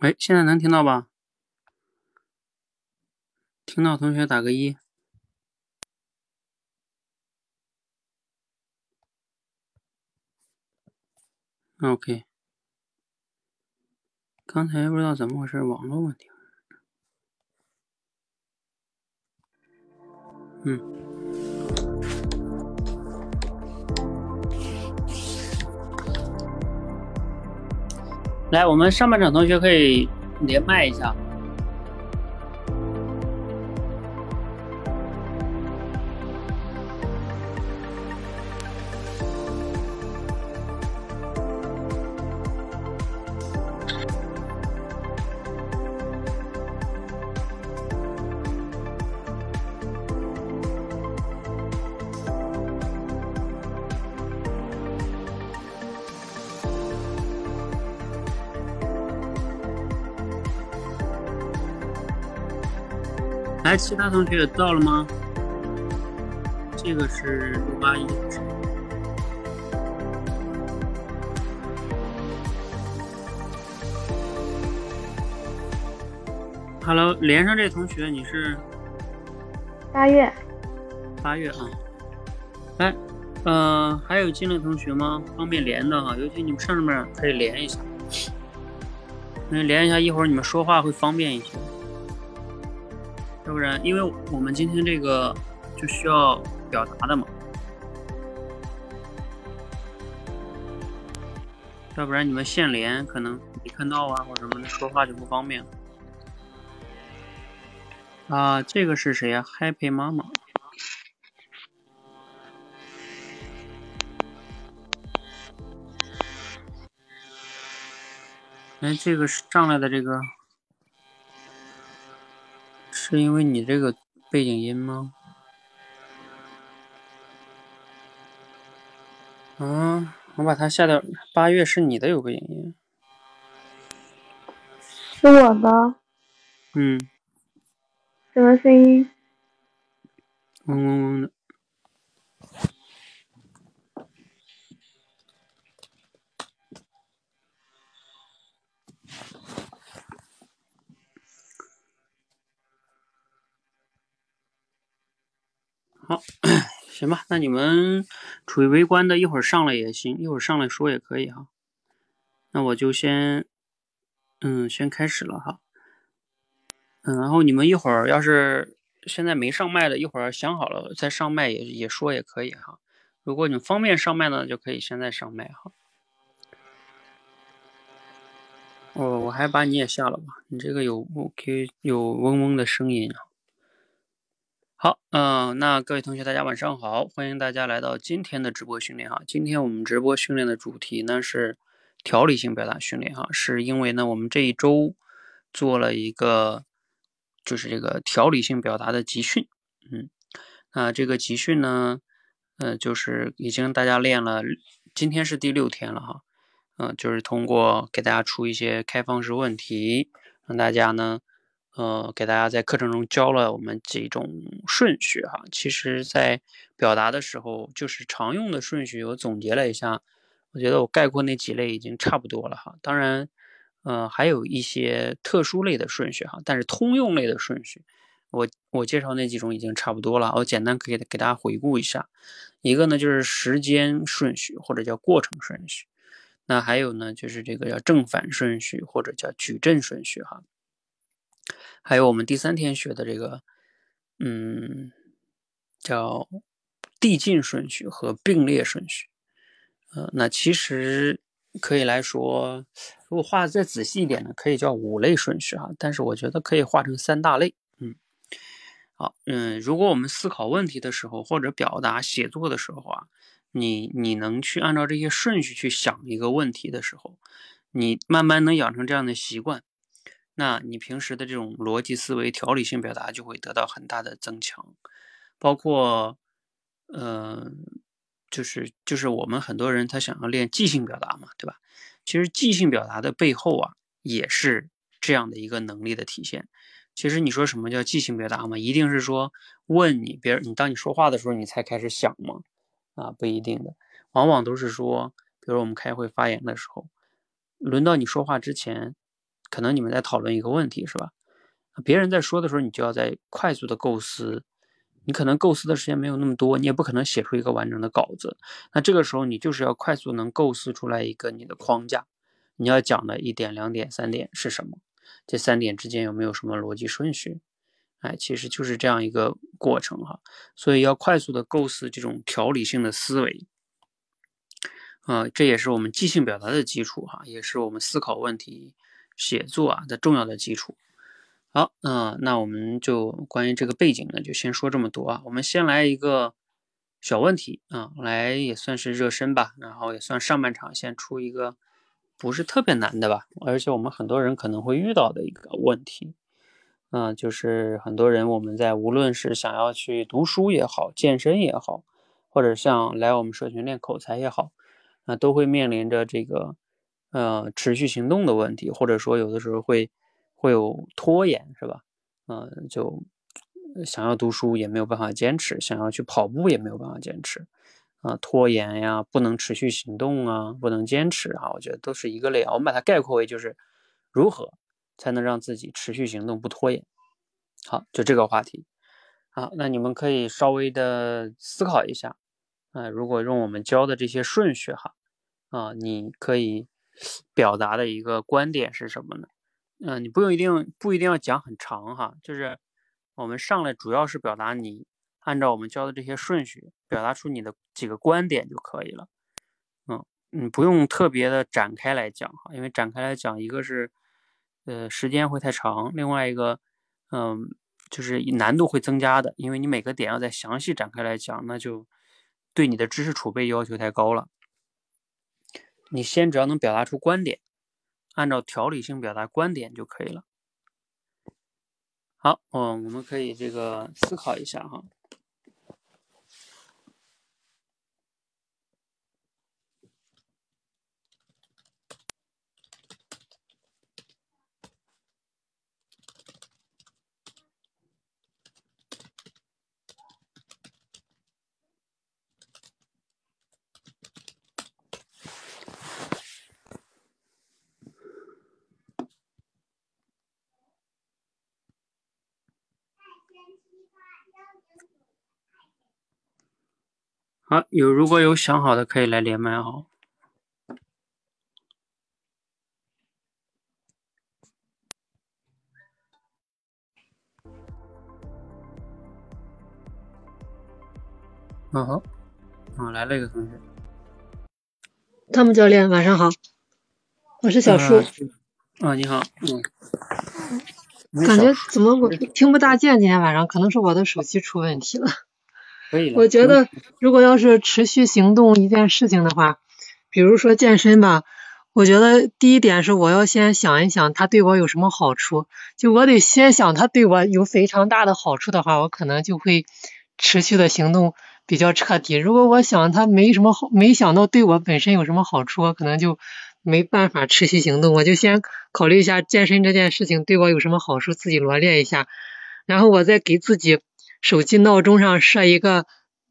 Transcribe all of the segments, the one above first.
喂，现在能听到吧？听到同学打个一。OK。刚才不知道怎么回事，网络问题。嗯。来，我们上半场同学可以连麦一下。其他同学到了吗？这个是六八一。Hello，连上这同学，你是？八月。八月啊。哎，嗯，还有进来同学吗？方便连的哈，尤其你们上面可以连一下，那连一下，一会儿你们说话会方便一些。因为我们今天这个就需要表达的嘛，要不然你们现连可能没看到啊，或者什么的，说话就不方便。啊，这个是谁呀？Happy 妈妈。哎，这个是上来的这个。是因为你这个背景音吗？啊，我把它下掉。八月是你的有背景音，是我的。嗯。什么声音？嗡嗡嗡的。好，行吧，那你们处于围观的，一会儿上来也行，一会儿上来说也可以哈。那我就先，嗯，先开始了哈。嗯，然后你们一会儿要是现在没上麦的，一会儿想好了再上麦也也说也可以哈。如果你方便上麦呢，就可以现在上麦哈。哦，我还把你也下了吧，你这个有 OK 有嗡嗡的声音啊。好，嗯，那各位同学，大家晚上好，欢迎大家来到今天的直播训练哈。今天我们直播训练的主题呢是条理性表达训练哈，是因为呢我们这一周做了一个就是这个条理性表达的集训，嗯，那这个集训呢，嗯，就是已经大家练了，今天是第六天了哈，嗯，就是通过给大家出一些开放式问题，让大家呢。呃，给大家在课程中教了我们几种顺序哈。其实，在表达的时候，就是常用的顺序，我总结了一下，我觉得我概括那几类已经差不多了哈。当然，呃，还有一些特殊类的顺序哈，但是通用类的顺序，我我介绍那几种已经差不多了。我简单可以给大家回顾一下，一个呢就是时间顺序或者叫过程顺序，那还有呢就是这个叫正反顺序或者叫矩阵顺序哈。还有我们第三天学的这个，嗯，叫递进顺序和并列顺序，呃，那其实可以来说，如果画的再仔细一点呢，可以叫五类顺序啊。但是我觉得可以画成三大类，嗯，好，嗯，如果我们思考问题的时候，或者表达写作的时候啊，你你能去按照这些顺序去想一个问题的时候，你慢慢能养成这样的习惯。那你平时的这种逻辑思维、条理性表达就会得到很大的增强，包括，呃，就是就是我们很多人他想要练即兴表达嘛，对吧？其实即兴表达的背后啊，也是这样的一个能力的体现。其实你说什么叫即兴表达嘛？一定是说问你别人，你当你说话的时候你才开始想吗？啊，不一定的，往往都是说，比如我们开会发言的时候，轮到你说话之前。可能你们在讨论一个问题是吧？别人在说的时候，你就要在快速的构思。你可能构思的时间没有那么多，你也不可能写出一个完整的稿子。那这个时候，你就是要快速能构思出来一个你的框架。你要讲的一点、两点、三点是什么？这三点之间有没有什么逻辑顺序？哎，其实就是这样一个过程哈。所以要快速的构思这种条理性的思维。啊，这也是我们即兴表达的基础哈，也是我们思考问题、写作啊的重要的基础。好，嗯，那我们就关于这个背景呢，就先说这么多啊。我们先来一个小问题啊，来也算是热身吧，然后也算上半场先出一个不是特别难的吧，而且我们很多人可能会遇到的一个问题，嗯，就是很多人我们在无论是想要去读书也好，健身也好，或者像来我们社群练口才也好，啊都会面临着这个呃持续行动的问题，或者说有的时候会。会有拖延是吧？嗯，就想要读书也没有办法坚持，想要去跑步也没有办法坚持，啊，拖延呀，不能持续行动啊，不能坚持啊，我觉得都是一个类啊。我们把它概括为就是如何才能让自己持续行动不拖延？好，就这个话题。好，那你们可以稍微的思考一下，啊，如果用我们教的这些顺序哈，啊，你可以表达的一个观点是什么呢？嗯，你不用一定不一定要讲很长哈，就是我们上来主要是表达你按照我们教的这些顺序表达出你的几个观点就可以了。嗯，你不用特别的展开来讲哈，因为展开来讲，一个是呃时间会太长，另外一个嗯就是难度会增加的，因为你每个点要再详细展开来讲，那就对你的知识储备要求太高了。你先只要能表达出观点。按照条理性表达观点就可以了。好，嗯，我们可以这个思考一下哈。好，有如果有想好的可以来连麦哦。嗯好，啊来了一个同学，汤姆教练晚上好，我是小叔。啊你好，嗯。感觉怎么我听不大见？今天晚上可能是我的手机出问题了。我觉得，如果要是持续行动一件事情的话，比如说健身吧，我觉得第一点是我要先想一想它对我有什么好处。就我得先想它对我有非常大的好处的话，我可能就会持续的行动比较彻底。如果我想它没什么好，没想到对我本身有什么好处，我可能就没办法持续行动。我就先考虑一下健身这件事情对我有什么好处，自己罗列一下，然后我再给自己。手机闹钟上设一个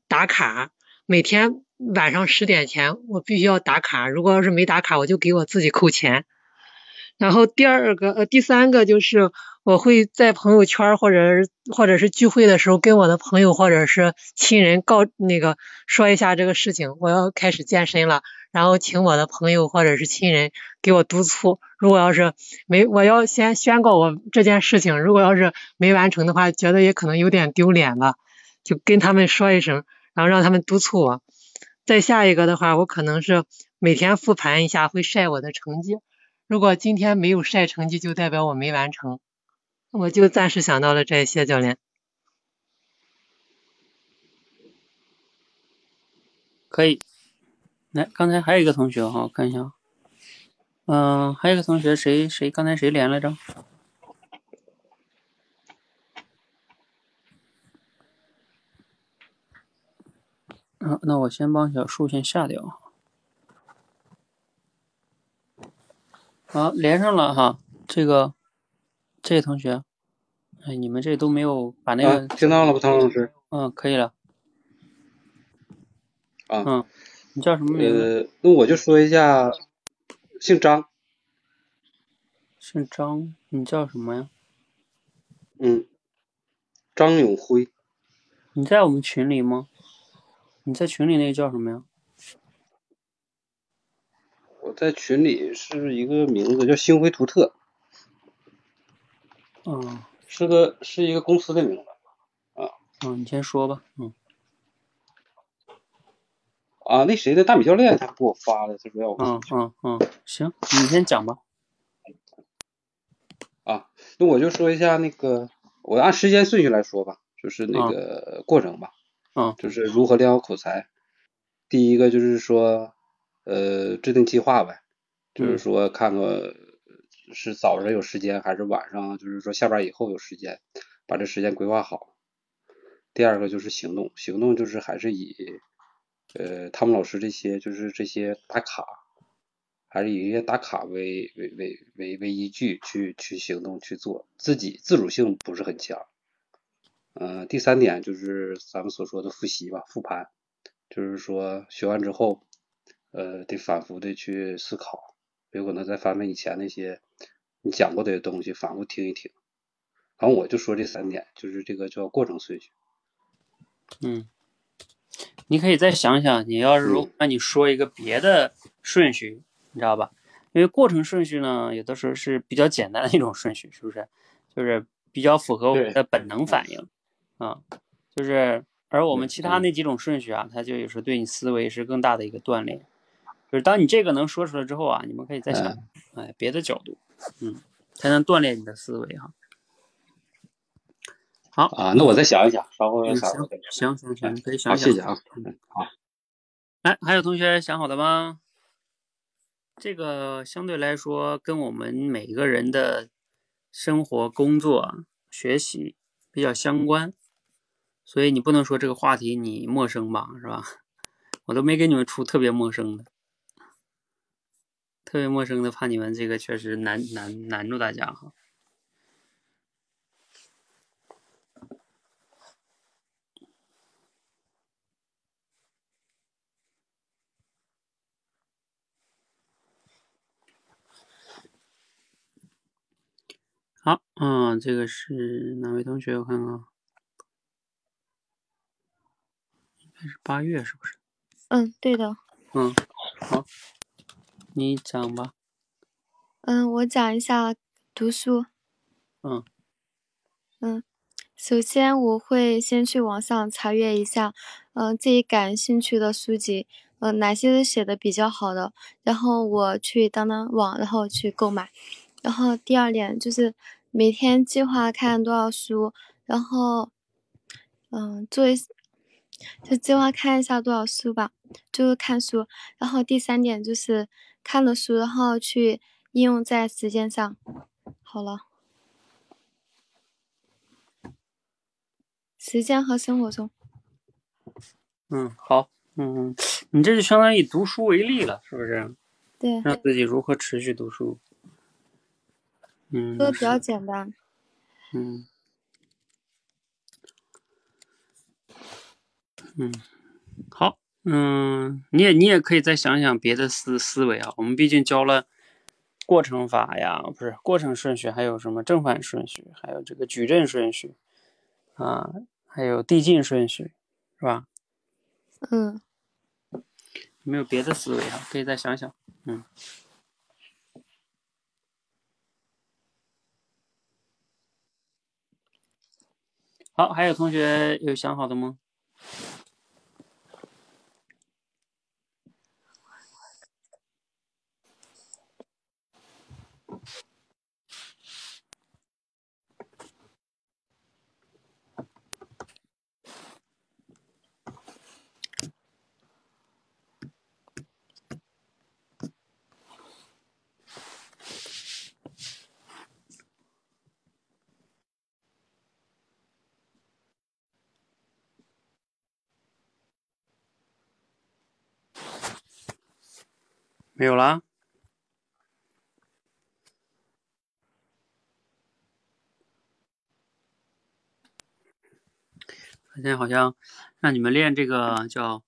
打卡，每天晚上十点前我必须要打卡。如果要是没打卡，我就给我自己扣钱。然后第二个呃第三个就是我会在朋友圈或者或者是聚会的时候跟我的朋友或者是亲人告那个说一下这个事情，我要开始健身了。然后请我的朋友或者是亲人给我督促。如果要是没，我要先宣告我这件事情。如果要是没完成的话，觉得也可能有点丢脸吧，就跟他们说一声，然后让他们督促我。再下一个的话，我可能是每天复盘一下，会晒我的成绩。如果今天没有晒成绩，就代表我没完成。我就暂时想到了这些，教练。可以。来，刚才还有一个同学哈，我看一下，嗯，还有一个同学，谁谁刚才谁连来着？啊，那我先帮小树先下掉。好，连上了哈，这个这位同学，哎，你们这都没有把那个听到了吧，唐老师？嗯，可以了。啊。嗯。你叫什么名字？呃，那我就说一下，姓张。姓张，你叫什么呀？嗯，张永辉。你在我们群里吗？你在群里那个叫什么呀？我在群里是一个名字叫星辉图特。嗯，是个是一个公司的名字。啊。嗯，你先说吧。嗯。啊，那谁的大米教练他给我发的，他说要我。嗯嗯嗯，行，你先讲吧。啊，那我就说一下那个，我按时间顺序来说吧，就是那个过程吧。嗯。就是如何练好口才。第一个就是说，呃，制定计划呗，就是说看看是早上有时间还是晚上，就是说下班以后有时间，把这时间规划好。第二个就是行动，行动就是还是以。呃，他们老师这些就是这些打卡，还是以这些打卡为为为为为依据去去行动去做，自己自主性不是很强。嗯，第三点就是咱们所说的复习吧，复盘，就是说学完之后，呃，得反复的去思考，有可能再翻翻以前那些你讲过的东西，反复听一听。反正我就说这三点，就是这个叫过程顺序。嗯。你可以再想想，你要是如果让你说一个别的顺序，你知道吧？因为过程顺序呢，有的时候是比较简单的一种顺序，是不是？就是比较符合我们的本能反应啊。就是而我们其他那几种顺序啊，它就有时候对你思维是更大的一个锻炼。就是当你这个能说出来之后啊，你们可以再想，哎，别的角度，嗯，才能锻炼你的思维哈。好啊，那我再想一想，稍后想。行行行，可以想想。好，谢谢啊。好。哎，还有同学想好的吗？这个相对来说跟我们每一个人的生活、工作、学习比较相关，所以你不能说这个话题你陌生吧，是吧？我都没给你们出特别陌生的，特别陌生的，怕你们这个确实难难难住大家哈。好，嗯，这个是哪位同学？我看看，应该是八月，是不是？嗯，对的。嗯，好，你讲吧。嗯，我讲一下读书。嗯。嗯，首先我会先去网上查阅一下，嗯，自己感兴趣的书籍，嗯，哪些是写的比较好的，然后我去当当网，然后去购买。然后第二点就是。每天计划看多少书，然后，嗯，做一就计划看一下多少书吧，就是看书。然后第三点就是看了书，然后去应用在实践上。好了，实践和生活中。嗯，好，嗯，你这就相当于以读书为例了，是不是？对。让自己如何持续读书。嗯，说的比较简单。嗯，嗯，好，嗯，你也你也可以再想想别的思思维啊。我们毕竟教了过程法呀，不是过程顺序，还有什么正反顺序，还有这个矩阵顺序啊，还有递进顺序，是吧？嗯。有没有别的思维啊？可以再想想。嗯。好，还有同学有想好的吗？没有啦。发现好像让你们练这个叫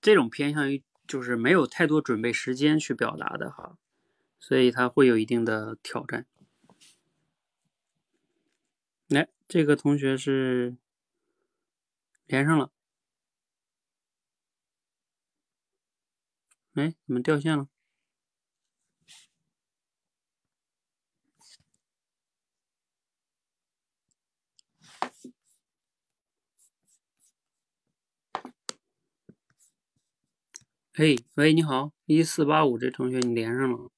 这种偏向于就是没有太多准备时间去表达的哈，所以它会有一定的挑战。来，这个同学是连上了，哎，怎么掉线了？嘿，喂，你好，一四八五这同学，你连上了，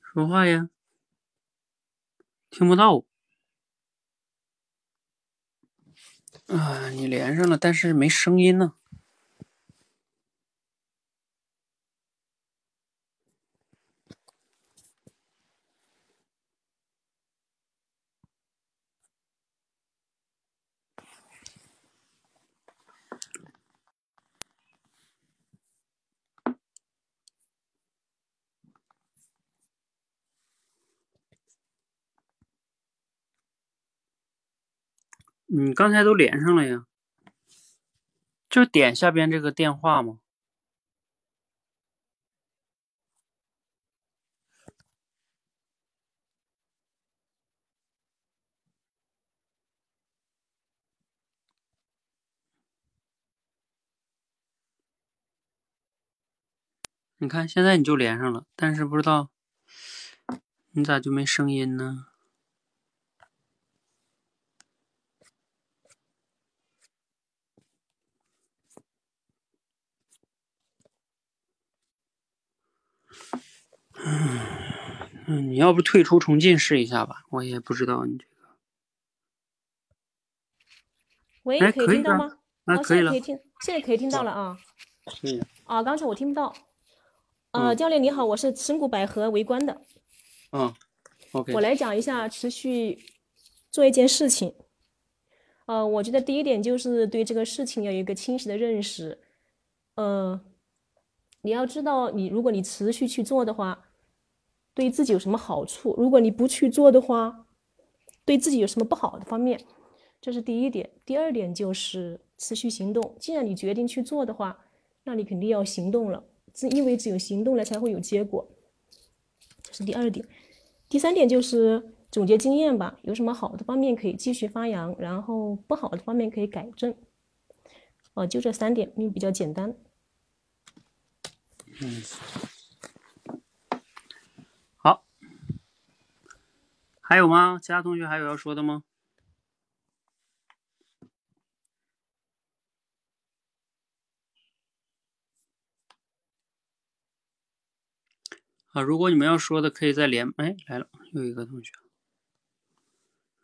说话呀，听不到，啊，你连上了，但是没声音呢。你刚才都连上了呀，就点下边这个电话吗？你看，现在你就连上了，但是不知道你咋就没声音呢？嗯，你要不退出重进试一下吧？我也不知道你这个。喂，可以听到吗？啊，可以了。可以听，现在可以听到了啊。可以。啊，刚才我听不到。呃，教练你好，我是深谷百合围观的。嗯，OK。我来讲一下持续做一件事情。呃，我觉得第一点就是对这个事情要有一个清晰的认识。呃，你要知道，你如果你持续去做的话。对自己有什么好处？如果你不去做的话，对自己有什么不好的方面？这是第一点。第二点就是持续行动。既然你决定去做的话，那你肯定要行动了。是因为只有行动了才会有结果。这是第二点。第三点就是总结经验吧。有什么好的方面可以继续发扬，然后不好的方面可以改正。哦，就这三点，因为比较简单。嗯。还有吗？其他同学还有要说的吗？啊，如果你们要说的，可以再连。哎，来了，又一个同学。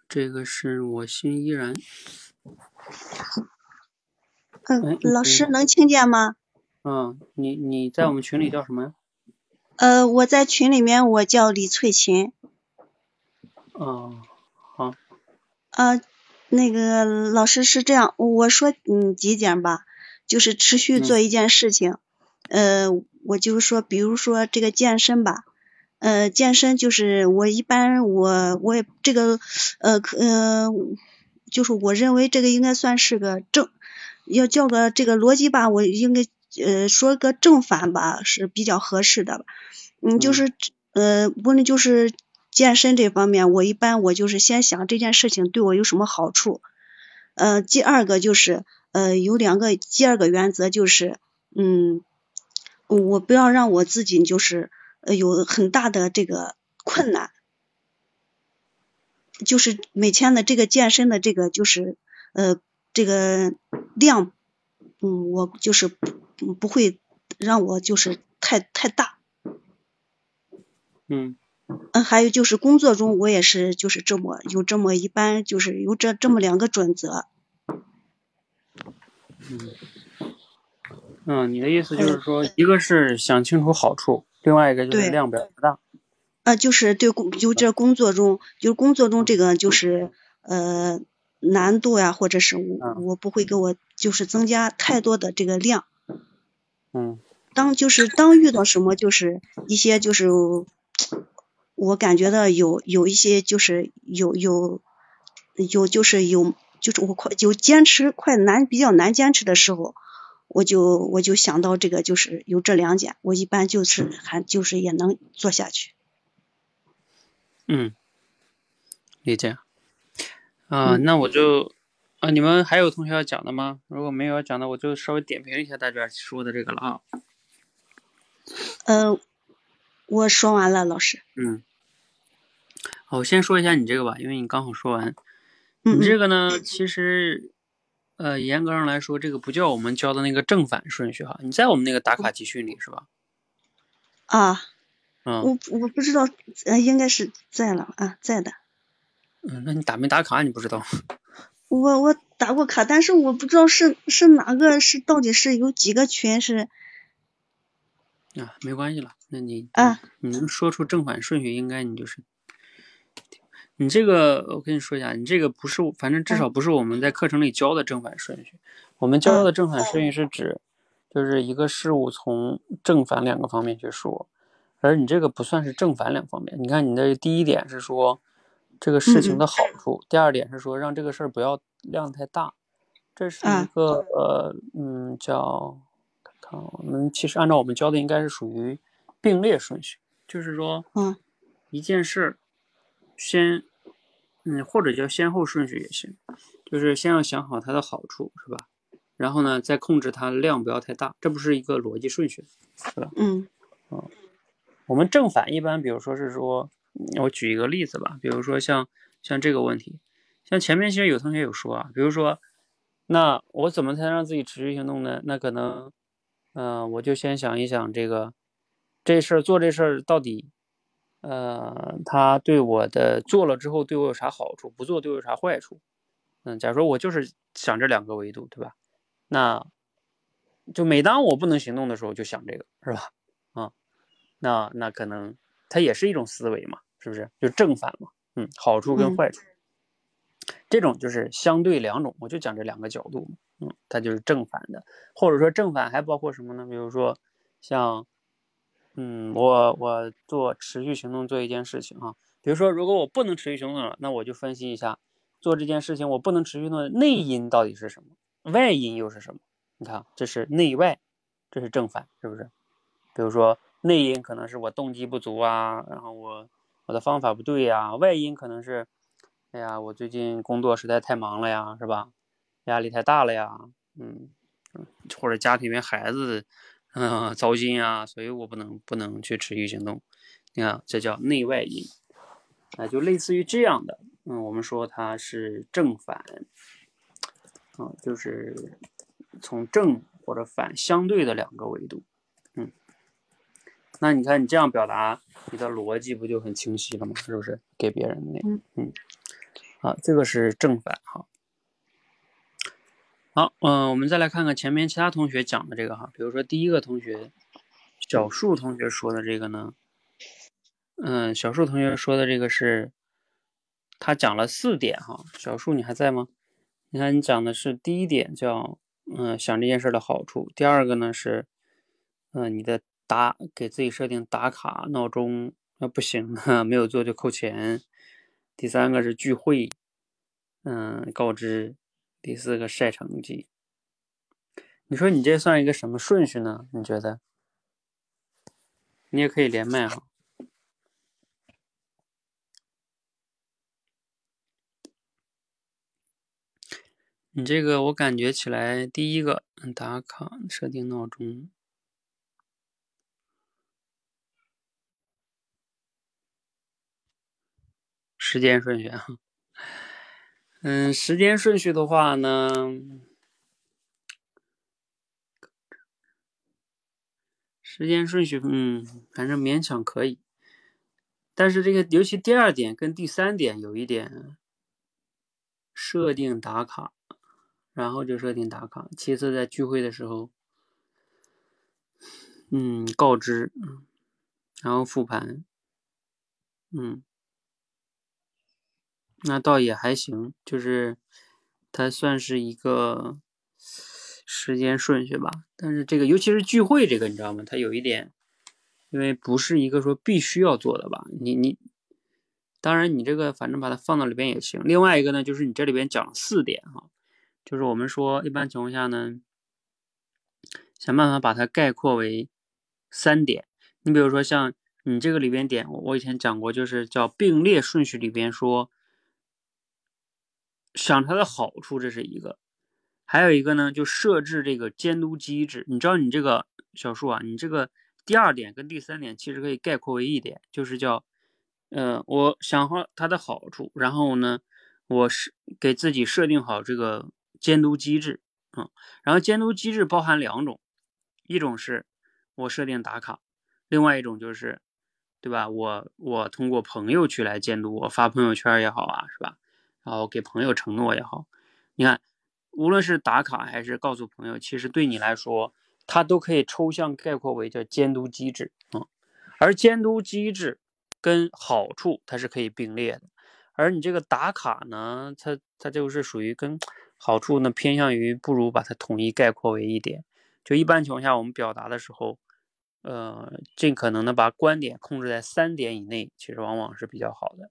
这个是我心依然。嗯，老师能听见吗？嗯，你你在我们群里叫什么呀？呃，我在群里面，我叫李翠琴。哦，好。呃，那个老师是这样，我说嗯几点吧，就是持续做一件事情。呃，我就是说，比如说这个健身吧，呃，健身就是我一般我我也这个呃可呃，就是我认为这个应该算是个正，要叫个这个逻辑吧，我应该呃说个正反吧是比较合适的吧。嗯，就是呃无论就是。健身这方面，我一般我就是先想这件事情对我有什么好处。呃，第二个就是呃有两个第二个原则就是，嗯，我不要让我自己就是呃有很大的这个困难，就是每天的这个健身的这个就是呃这个量，嗯，我就是不会让我就是太太大。嗯。嗯，还有就是工作中我也是就是这么有这么一般就是有这这么两个准则。嗯，嗯，你的意思就是说，一个是想清楚好处，另外一个就是量不要太大。呃，就是对工就这工作中，就是工作中这个就是呃难度呀，或者是我我不会给我就是增加太多的这个量。嗯。当就是当遇到什么就是一些就是。我感觉到有有一些就是有有有就是有就是我快有坚持快难比较难坚持的时候，我就我就想到这个，就是有这两点，我一般就是还就是也能做下去。嗯，理解。啊，那我就啊，你们还有同学要讲的吗？如果没有要讲的，我就稍微点评一下大家说的这个了啊。呃，我说完了，老师。嗯。好，我先说一下你这个吧，因为你刚好说完。你这个呢，其实，呃，严格上来说，这个不叫我们教的那个正反顺序哈。你在我们那个打卡集训里是吧？啊。嗯。我我不知道，呃，应该是在了啊，在的。嗯，那你打没打卡？你不知道？我我打过卡，但是我不知道是是哪个是到底是有几个群是。啊，没关系了，那你啊，你能说出正反顺序，应该你就是。你这个，我跟你说一下，你这个不是，反正至少不是我们在课程里教的正反顺序。我们教的正反顺序是指，就是一个事物从正反两个方面去说，而你这个不算是正反两方面。你看，你的第一点是说这个事情的好处，第二点是说让这个事儿不要量太大，这是一个呃，嗯，叫看我们其实按照我们教的应该是属于并列顺序，就是说，嗯，一件事。先，嗯，或者叫先后顺序也行，就是先要想好它的好处，是吧？然后呢，再控制它量不要太大，这不是一个逻辑顺序，是吧？嗯，啊，我们正反一般，比如说是说，我举一个例子吧，比如说像像这个问题，像前面其实有同学有说啊，比如说，那我怎么才能让自己持续行动呢？那可能，嗯，我就先想一想这个，这事儿做这事儿到底。呃，他对我的做了之后对我有啥好处？不做对我有啥坏处？嗯，假如说我就是想这两个维度，对吧？那就每当我不能行动的时候，就想这个，是吧？啊，那那可能它也是一种思维嘛，是不是？就正反嘛，嗯，好处跟坏处，这种就是相对两种，我就讲这两个角度，嗯，它就是正反的，或者说正反还包括什么呢？比如说像。嗯，我我做持续行动做一件事情啊，比如说，如果我不能持续行动了，那我就分析一下，做这件事情我不能持续的内因到底是什么，外因又是什么？你看，这是内外，这是正反，是不是？比如说，内因可能是我动机不足啊，然后我我的方法不对呀，外因可能是，哎呀，我最近工作实在太忙了呀，是吧？压力太大了呀，嗯嗯，或者家庭里面孩子。嗯，糟心啊，所以我不能不能去持续行动。你看，这叫内外因，啊，就类似于这样的。嗯，我们说它是正反，啊，就是从正或者反相对的两个维度。嗯，那你看你这样表达，你的逻辑不就很清晰了吗？是不是？给别人的那，嗯，好，这个是正反，哈。好，嗯，我们再来看看前面其他同学讲的这个哈，比如说第一个同学小树同学说的这个呢，嗯，小树同学说的这个是，他讲了四点哈，小树你还在吗？你看你讲的是第一点叫，嗯，想这件事的好处，第二个呢是，嗯，你的打给自己设定打卡闹钟，那不行哈，没有做就扣钱，第三个是聚会，嗯，告知。第四个晒成绩，你说你这算一个什么顺序呢？你觉得？你也可以连麦哈。你这个我感觉起来，第一个打卡设定闹钟，时间顺序啊。嗯，时间顺序的话呢，时间顺序，嗯，反正勉强可以。但是这个，尤其第二点跟第三点有一点，设定打卡，然后就设定打卡。其次，在聚会的时候，嗯，告知，然后复盘，嗯。那倒也还行，就是它算是一个时间顺序吧。但是这个，尤其是聚会这个，你知道吗？它有一点，因为不是一个说必须要做的吧。你你，当然你这个反正把它放到里边也行。另外一个呢，就是你这里边讲了四点哈，就是我们说一般情况下呢，想办法把它概括为三点。你比如说像你这个里边点，我以前讲过，就是叫并列顺序里边说，想它的好处，这是一个；还有一个呢，就设置这个监督机制。你知道你这个小树啊，你这个第二点跟第三点其实可以概括为一点，就是叫，呃，我想好它的好处，然后呢，我是给自己设定好这个监督机制，嗯，然后监督机制包含两种，一种是我设定打卡，另外一种就是。对吧？我我通过朋友去来监督我发朋友圈也好啊，是吧？然后给朋友承诺也好，你看，无论是打卡还是告诉朋友，其实对你来说，它都可以抽象概括为叫监督机制啊。而监督机制跟好处它是可以并列的，而你这个打卡呢，它它就是属于跟好处呢偏向于不如把它统一概括为一点。就一般情况下，我们表达的时候。呃，尽可能的把观点控制在三点以内，其实往往是比较好的。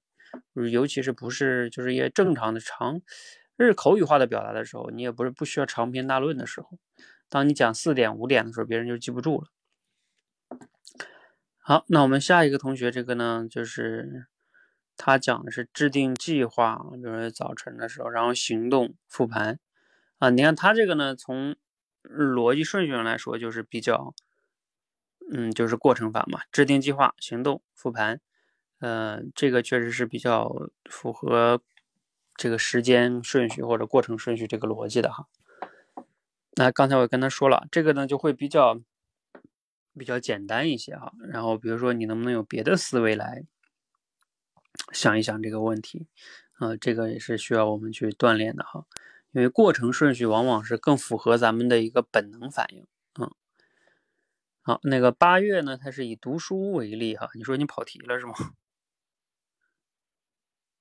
尤其是不是就是一些正常的长，日口语化的表达的时候，你也不是不需要长篇大论的时候。当你讲四点五点的时候，别人就记不住了。好，那我们下一个同学这个呢，就是他讲的是制定计划，比如说早晨的时候，然后行动复盘啊。你看他这个呢，从逻辑顺序上来说，就是比较。嗯，就是过程法嘛，制定计划、行动、复盘，呃，这个确实是比较符合这个时间顺序或者过程顺序这个逻辑的哈。那刚才我跟他说了，这个呢就会比较比较简单一些哈。然后比如说你能不能有别的思维来想一想这个问题？啊，这个也是需要我们去锻炼的哈。因为过程顺序往往是更符合咱们的一个本能反应。嗯好，那个八月呢？它是以读书为例哈。你说你跑题了是吗？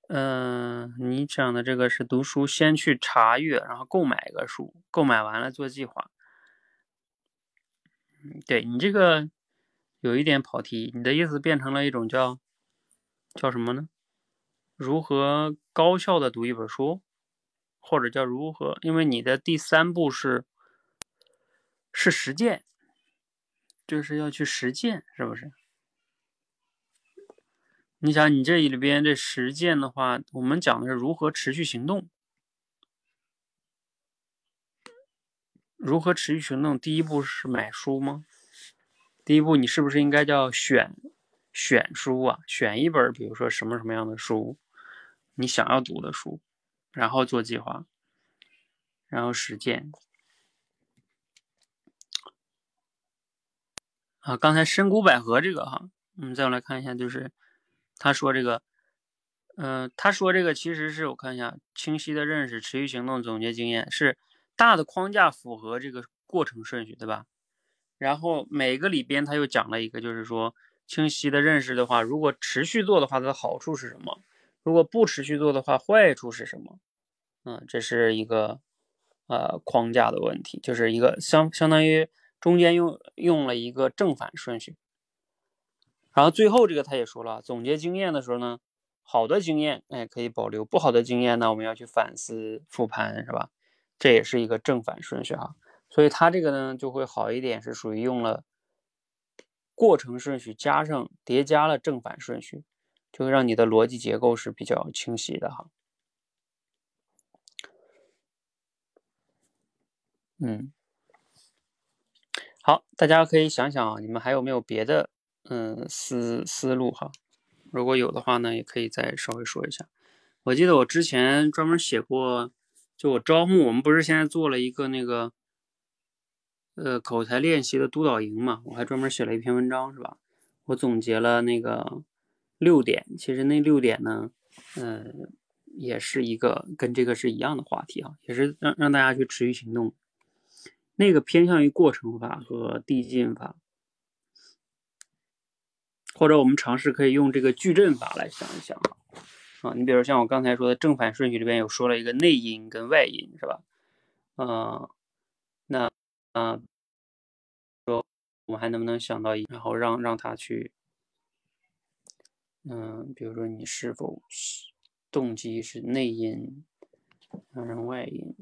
嗯，你讲的这个是读书，先去查阅，然后购买一个书，购买完了做计划。嗯，对你这个有一点跑题，你的意思变成了一种叫叫什么呢？如何高效的读一本书，或者叫如何？因为你的第三步是是实践。就是要去实践，是不是？你想，你这里边这实践的话，我们讲的是如何持续行动。如何持续行动？第一步是买书吗？第一步，你是不是应该叫选选书啊？选一本，比如说什么什么样的书，你想要读的书，然后做计划，然后实践。啊，刚才深谷百合这个哈，我们再来看一下，就是他说这个，嗯，他说这个其实是我看一下，清晰的认识、持续行动、总结经验，是大的框架符合这个过程顺序，对吧？然后每个里边他又讲了一个，就是说清晰的认识的话，如果持续做的话，它的好处是什么？如果不持续做的话，坏处是什么？嗯，这是一个呃框架的问题，就是一个相相当于。中间用用了一个正反顺序，然后最后这个他也说了，总结经验的时候呢，好的经验哎可以保留，不好的经验呢我们要去反思复盘，是吧？这也是一个正反顺序哈，所以他这个呢就会好一点，是属于用了过程顺序加上叠加了正反顺序，就会让你的逻辑结构是比较清晰的哈。嗯。好，大家可以想想啊，你们还有没有别的嗯思思路哈？如果有的话呢，也可以再稍微说一下。我记得我之前专门写过，就我招募，我们不是现在做了一个那个呃口才练习的督导营嘛？我还专门写了一篇文章，是吧？我总结了那个六点，其实那六点呢，嗯，也是一个跟这个是一样的话题啊，也是让让大家去持续行动。那个偏向于过程法和递进法，或者我们尝试可以用这个矩阵法来想一想啊。啊，你比如像我刚才说的正反顺序里边有说了一个内因跟外因，是吧？嗯，那啊，说我们还能不能想到，然后让让他去，嗯，比如说你是否动机是内因，让外因。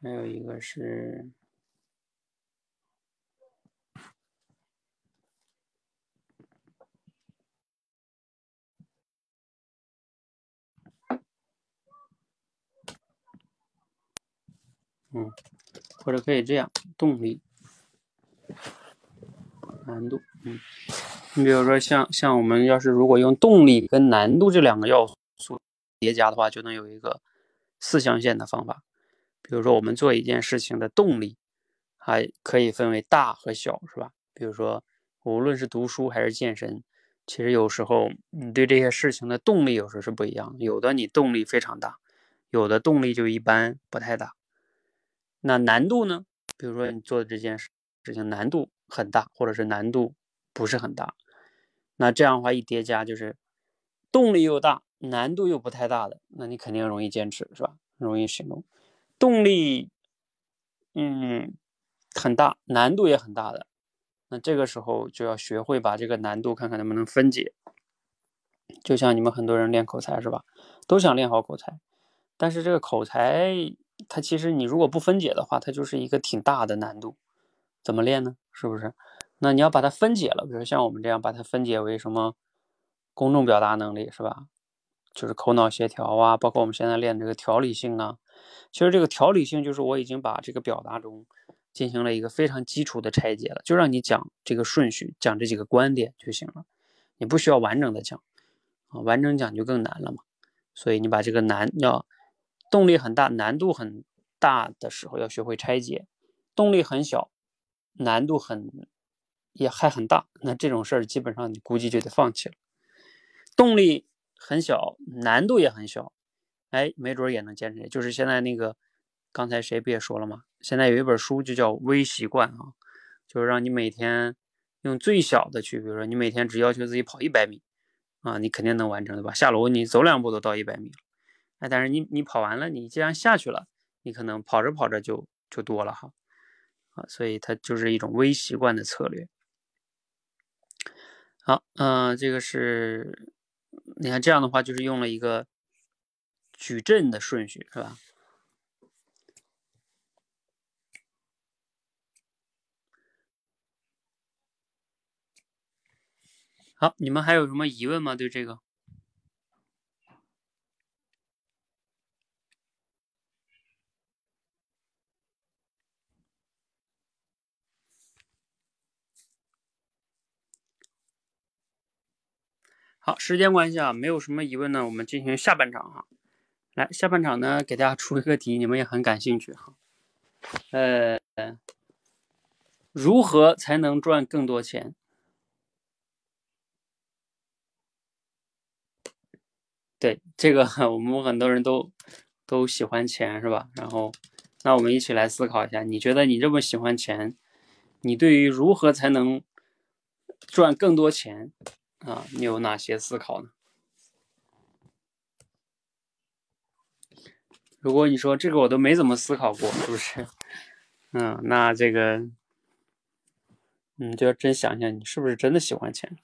还有一个是。嗯，或者可以这样，动力、难度，嗯，你比如说像像我们要是如果用动力跟难度这两个要素叠加的话，就能有一个四象限的方法。比如说我们做一件事情的动力，还可以分为大和小，是吧？比如说无论是读书还是健身，其实有时候你对这些事情的动力有时候是不一样，有的你动力非常大，有的动力就一般，不太大。那难度呢？比如说你做的这件事事情难度很大，或者是难度不是很大，那这样的话一叠加就是动力又大，难度又不太大的，那你肯定容易坚持，是吧？容易行动。动力嗯很大，难度也很大的，那这个时候就要学会把这个难度看看能不能分解。就像你们很多人练口才是吧？都想练好口才，但是这个口才。它其实你如果不分解的话，它就是一个挺大的难度。怎么练呢？是不是？那你要把它分解了，比如像我们这样把它分解为什么公众表达能力是吧？就是口脑协调啊，包括我们现在练这个条理性啊。其实这个条理性就是我已经把这个表达中进行了一个非常基础的拆解了，就让你讲这个顺序，讲这几个观点就行了，你不需要完整的讲啊，完整讲就更难了嘛。所以你把这个难要。动力很大，难度很大的时候要学会拆解；动力很小，难度很也还很大，那这种事儿基本上你估计就得放弃了。动力很小，难度也很小，哎，没准也能坚持。就是现在那个，刚才谁不也说了吗？现在有一本书就叫《微习惯》啊，就是让你每天用最小的去，比如说你每天只要求自己跑一百米啊，你肯定能完成，对吧？下楼你走两步都到一百米了。哎，但是你你跑完了，你既然下去了，你可能跑着跑着就就多了哈，啊，所以它就是一种微习惯的策略。好，嗯，这个是，你看这样的话就是用了一个矩阵的顺序，是吧？好，你们还有什么疑问吗？对这个？好，时间关系啊，没有什么疑问呢，我们进行下半场哈。来，下半场呢，给大家出一个题，你们也很感兴趣哈。呃，如何才能赚更多钱？对，这个 我们很多人都都喜欢钱是吧？然后，那我们一起来思考一下，你觉得你这么喜欢钱，你对于如何才能赚更多钱？啊，你有哪些思考呢？如果你说这个我都没怎么思考过，是不是？嗯，那这个，你，就要真想想，你是不是真的喜欢钱？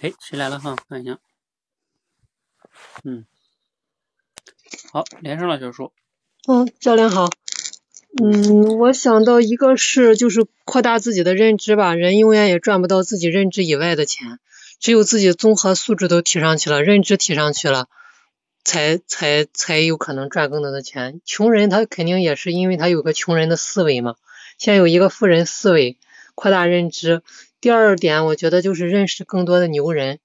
哎，谁来了哈？看一下。嗯，好，连上了，小叔。嗯，教练好。嗯，我想到一个是，就是扩大自己的认知吧。人永远也赚不到自己认知以外的钱，只有自己综合素质都提上去了，认知提上去了，才才才有可能赚更多的钱。穷人他肯定也是因为他有个穷人的思维嘛。先有一个富人思维，扩大认知。第二点，我觉得就是认识更多的牛人，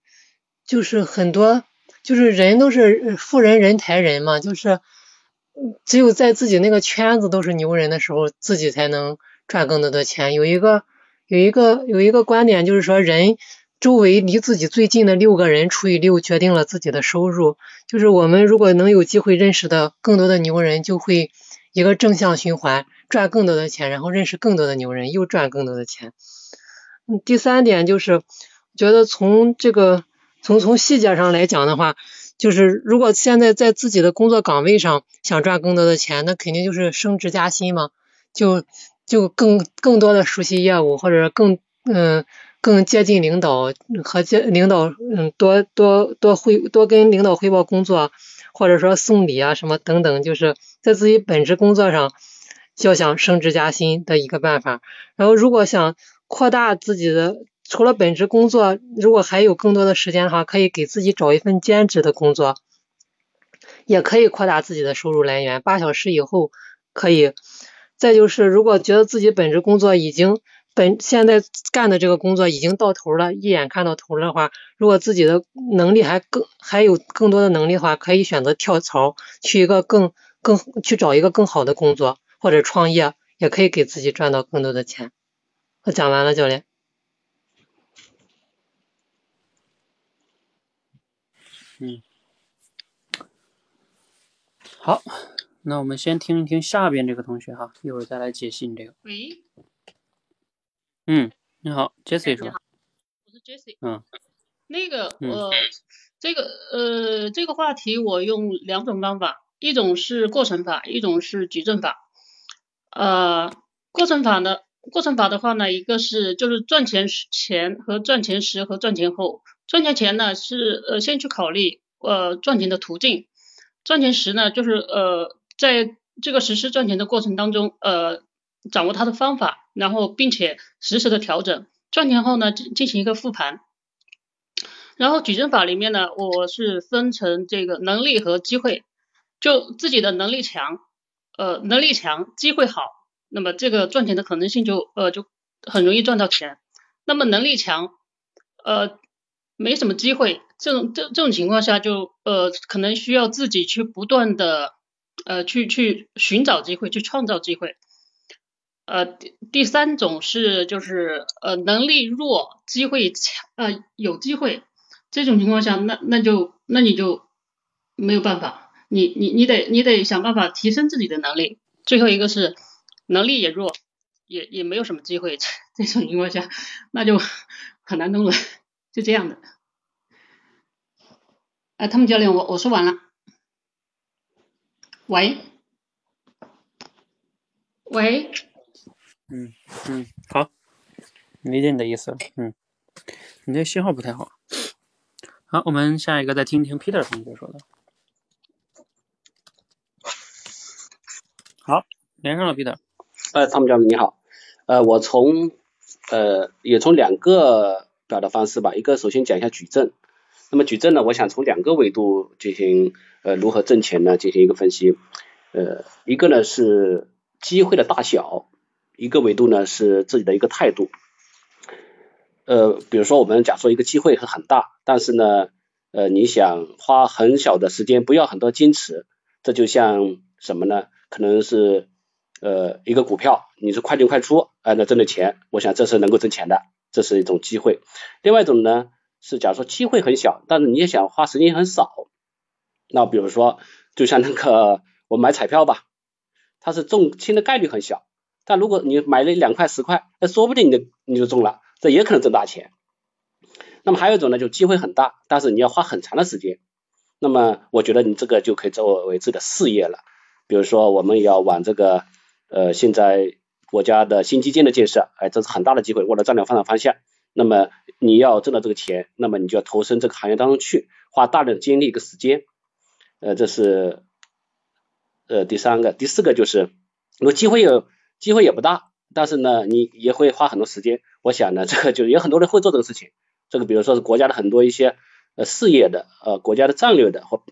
就是很多就是人都是富人人抬人嘛，就是只有在自己那个圈子都是牛人的时候，自己才能赚更多的钱。有一个有一个有一个观点就是说，人周围离自己最近的六个人除以六，决定了自己的收入。就是我们如果能有机会认识的更多的牛人，就会一个正向循环，赚更多的钱，然后认识更多的牛人，又赚更多的钱。嗯，第三点就是，觉得从这个从从细节上来讲的话，就是如果现在在自己的工作岗位上想赚更多的钱，那肯定就是升职加薪嘛，就就更更多的熟悉业务，或者更嗯更接近领导和接领导嗯多多多汇多跟领导汇报工作，或者说送礼啊什么等等，就是在自己本职工作上要想升职加薪的一个办法。然后如果想扩大自己的，除了本职工作，如果还有更多的时间的话，可以给自己找一份兼职的工作，也可以扩大自己的收入来源。八小时以后可以。再就是，如果觉得自己本职工作已经本现在干的这个工作已经到头了，一眼看到头的话，如果自己的能力还更还有更多的能力的话，可以选择跳槽，去一个更更去找一个更好的工作，或者创业，也可以给自己赚到更多的钱。我讲完了，教练。嗯，好，那我们先听一听下边这个同学哈，一会儿再来解析你这个。喂。嗯，你好，Jesse 是吧？我是 Jesse。嗯。那个呃，这个呃，这个话题我用两种方法，一种是过程法，一种是矩阵法。呃，过程法呢？过程法的话呢，一个是就是赚钱前和赚钱时和赚钱后。赚钱前呢是呃先去考虑呃赚钱的途径，赚钱时呢就是呃在这个实施赚钱的过程当中呃掌握它的方法，然后并且实时的调整。赚钱后呢进进行一个复盘。然后矩阵法里面呢，我是分成这个能力和机会，就自己的能力强，呃能力强，机会好。那么这个赚钱的可能性就呃就很容易赚到钱。那么能力强，呃没什么机会，这种这这种情况下就呃可能需要自己去不断的呃去去寻找机会，去创造机会。呃第第三种是就是呃能力弱，机会强呃有机会，这种情况下那那就那你就没有办法，你你你得你得想办法提升自己的能力。最后一个是。能力也弱，也也没有什么机会。这种情况下，那就很难弄了。就这样的。哎，他们教练，我我说完了。喂，喂。嗯嗯，好，理解你的意思了。嗯，你这信号不太好。好，我们下一个再听听 Peter 同学说的。好，连上了 Peter。呃，汤姆教练你好，呃，我从呃也从两个表达方式吧，一个首先讲一下矩阵，那么矩阵呢，我想从两个维度进行呃如何挣钱呢进行一个分析，呃，一个呢是机会的大小，一个维度呢是自己的一个态度，呃，比如说我们假说一个机会是很大，但是呢，呃，你想花很小的时间，不要很多坚持，这就像什么呢？可能是。呃，一个股票你是快进快出，哎，那挣的钱，我想这是能够挣钱的，这是一种机会。另外一种呢，是假如说机会很小，但是你也想花时间很少，那比如说就像那个我买彩票吧，它是中签的概率很小，但如果你买了两块十块，那说不定你就你就中了，这也可能挣大钱。那么还有一种呢，就机会很大，但是你要花很长的时间，那么我觉得你这个就可以作为自己的事业了。比如说我们要往这个。呃，现在国家的新基建的建设，哎，这是很大的机会，为了战略发展方向。那么你要挣到这个钱，那么你就要投身这个行业当中去，花大量的精力跟时间。呃，这是呃第三个，第四个就是，如果机会有机会也不大，但是呢，你也会花很多时间。我想呢，这个就有很多人会做这个事情。这个比如说是国家的很多一些呃事业的呃国家的战略的或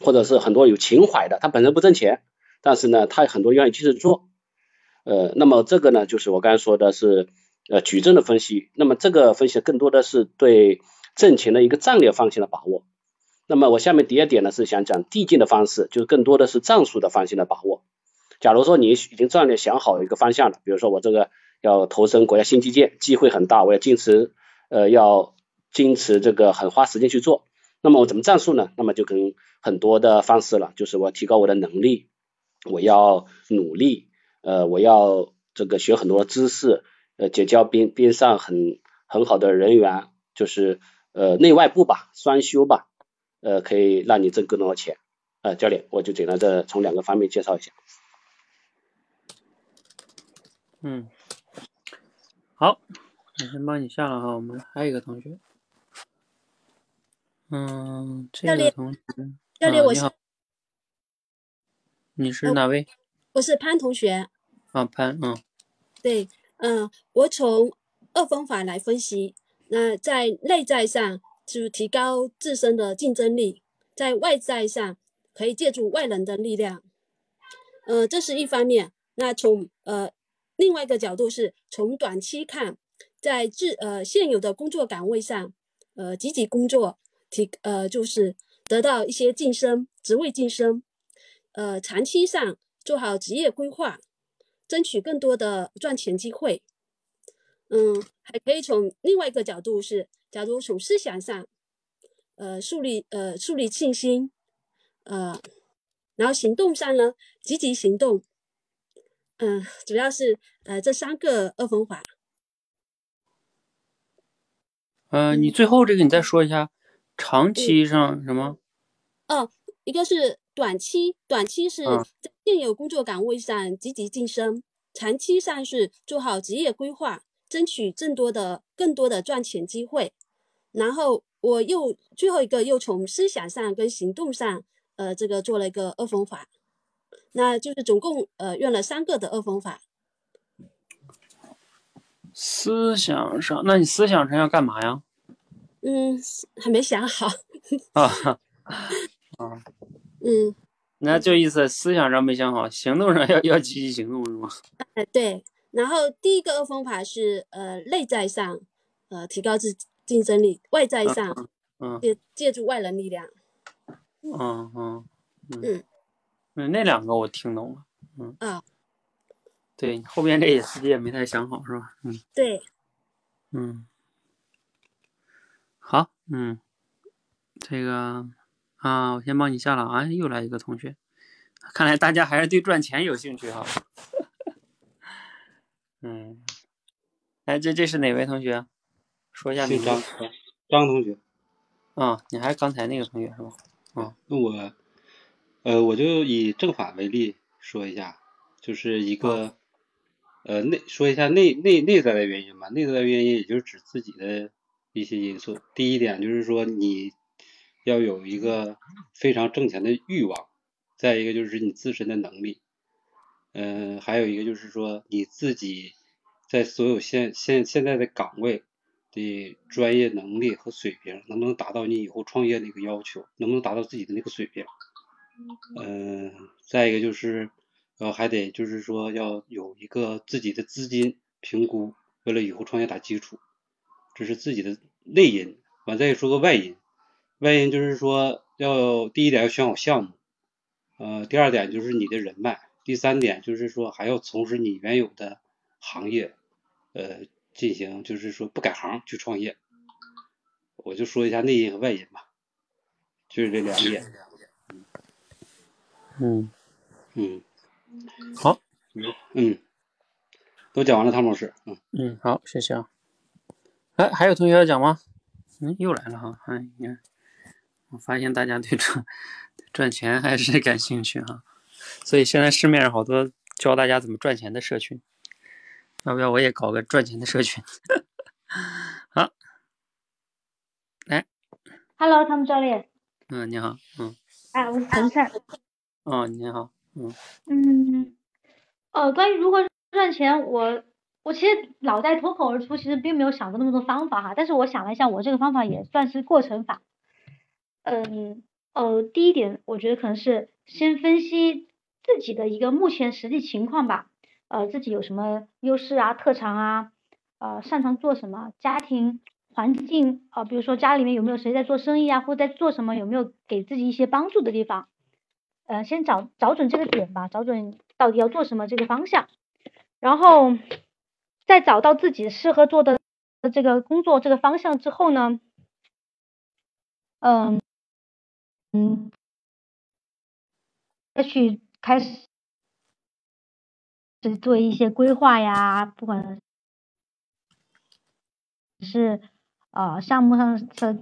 或者是很多有情怀的，他本身不挣钱，但是呢，他很多愿意去做。呃，那么这个呢，就是我刚才说的是，呃矩阵的分析。那么这个分析更多的是对挣钱的一个战略方向的把握。那么我下面第二点呢是想讲递进的方式，就是更多的是战术的方向的把握。假如说你已经战略想好一个方向了，比如说我这个要投身国家新基建，机会很大，我要坚持呃要坚持这个很花时间去做。那么我怎么战术呢？那么就跟很多的方式了，就是我提高我的能力，我要努力，呃，我要这个学很多知识，呃，结交边边上很很好的人员，就是呃内外部吧，双修吧，呃，可以让你挣更多的钱。呃，教练，我就简单的从两个方面介绍一下。嗯，好，我先帮你下了哈。我们还有一个同学，嗯，这个同学，教练，我你好，你是哪位？我是潘同学。啊，潘，嗯，对，嗯，我从二分法来分析，那在内在上就是提高自身的竞争力，在外在上可以借助外人的力量，呃，这是一方面。那从呃。另外一个角度是从短期看，在自呃现有的工作岗位上，呃积极工作，提呃就是得到一些晋升，职位晋升，呃长期上做好职业规划，争取更多的赚钱机会。嗯，还可以从另外一个角度是，假如从思想上，呃树立呃树立信心，呃，然后行动上呢，积极行动。嗯，主要是呃这三个二分法。呃，你最后这个你再说一下，长期上什么？哦，一个是短期，短期是在现有工作岗位上积极晋升；长期上是做好职业规划，争取更多的、更多的赚钱机会。然后我又最后一个又从思想上跟行动上，呃，这个做了一个二分法。那就是总共呃用了三个的二分法。思想上，那你思想上要干嘛呀？嗯，还没想好。啊 啊，嗯，那就意思思想上没想好，行动上要要积极行动是吗？哎，对。然后第一个二分法是呃内在上呃提高自竞争力，外在上嗯借借助外人力量。嗯嗯嗯。嗯，那两个我听懂了。嗯啊，对，后边这也自己也没太想好，是吧？嗯，对，嗯，好，嗯，这个啊，我先帮你下了。啊，又来一个同学，看来大家还是对赚钱有兴趣哈。嗯，哎，这这是哪位同学？说一下名字。张张同学。啊，你还是刚才那个同学是吧？啊，那我。呃，我就以正法为例说一下，就是一个呃内说一下内内内在的原因吧。内在的原因也就是指自己的一些因素。第一点就是说你要有一个非常挣钱的欲望，再一个就是你自身的能力，嗯，还有一个就是说你自己在所有现现现在的岗位的专业能力和水平，能不能达到你以后创业的一个要求，能不能达到自己的那个水平。嗯，再一个就是，呃，还得就是说要有一个自己的资金评估，为了以后创业打基础，这是自己的内因。完再说个外因，外因就是说要第一点要选好项目，呃，第二点就是你的人脉，第三点就是说还要从事你原有的行业，呃，进行就是说不改行去创业。我就说一下内因和外因吧，就是这两点。嗯嗯，好，嗯，都讲完了，汤老师，嗯嗯，好，谢谢啊。哎，还有同学要讲吗？嗯，又来了哈，哎，你看，我发现大家对赚赚钱还是感兴趣哈，所以现在市面上好多教大家怎么赚钱的社群，要不要我也搞个赚钱的社群？好，来，Hello，汤姆教练。嗯，你好，嗯。哎，我是陈灿。哦，你好，嗯嗯，呃，关于如何赚钱，我我其实脑袋脱口而出，其实并没有想过那么多方法哈，但是我想了一下，我这个方法也算是过程法。嗯，呃，第一点，我觉得可能是先分析自己的一个目前实际情况吧，呃，自己有什么优势啊、特长啊，呃擅长做什么，家庭环境啊，比如说家里面有没有谁在做生意啊，或者在做什么，有没有给自己一些帮助的地方，呃，先找找准这个点吧，找准到底要做什么这个方向，然后在找到自己适合做的这个工作这个方向之后呢，嗯嗯，再去开始。是做一些规划呀，不管是呃项目上的，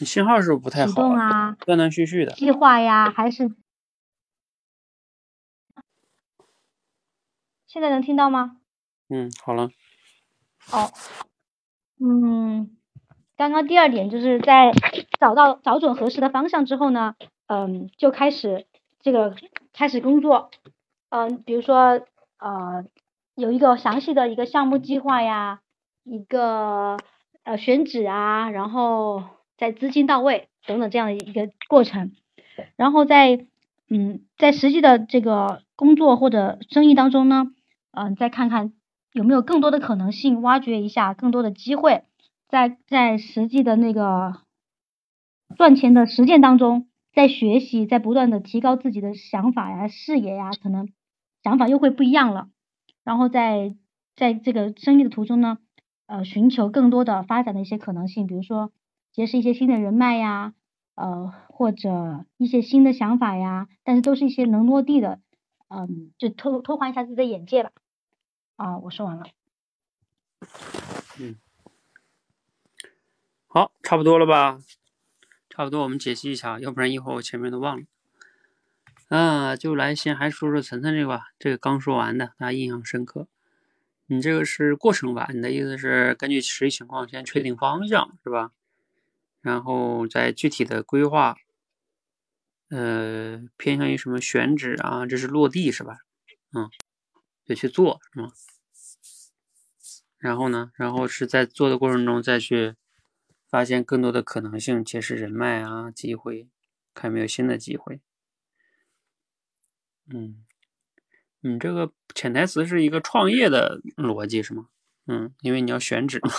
你信号是不是不太好啊？断断续续的。计划呀，还是现在能听到吗？嗯，好了。哦，嗯，刚刚第二点就是在找到找准合适的方向之后呢，嗯，就开始这个开始工作。嗯，比如说，呃，有一个详细的一个项目计划呀，一个呃选址啊，然后在资金到位等等这样的一个过程，然后在嗯在实际的这个工作或者生意当中呢，嗯，再看看有没有更多的可能性，挖掘一下更多的机会，在在实际的那个赚钱的实践当中，在学习，在不断的提高自己的想法呀、视野呀，可能。想法又会不一样了，然后在在这个生意的途中呢，呃，寻求更多的发展的一些可能性，比如说结识一些新的人脉呀，呃，或者一些新的想法呀，但是都是一些能落地的，嗯，就拓拓宽一下自己的眼界吧。啊，我说完了。嗯，好，差不多了吧？差不多，我们解析一下，要不然一会儿我前面都忘了。啊，就来先还说说晨晨这个吧，这个刚说完的，大家印象深刻。你这个是过程吧？你的意思是根据实际情况先确定方向，是吧？然后再具体的规划，呃，偏向于什么选址啊？这是落地是吧？嗯，就去做是吗？然后呢？然后是在做的过程中再去发现更多的可能性，结识人脉啊，机会，看有没有新的机会。嗯，你这个潜台词是一个创业的逻辑是吗？嗯，因为你要选址嘛。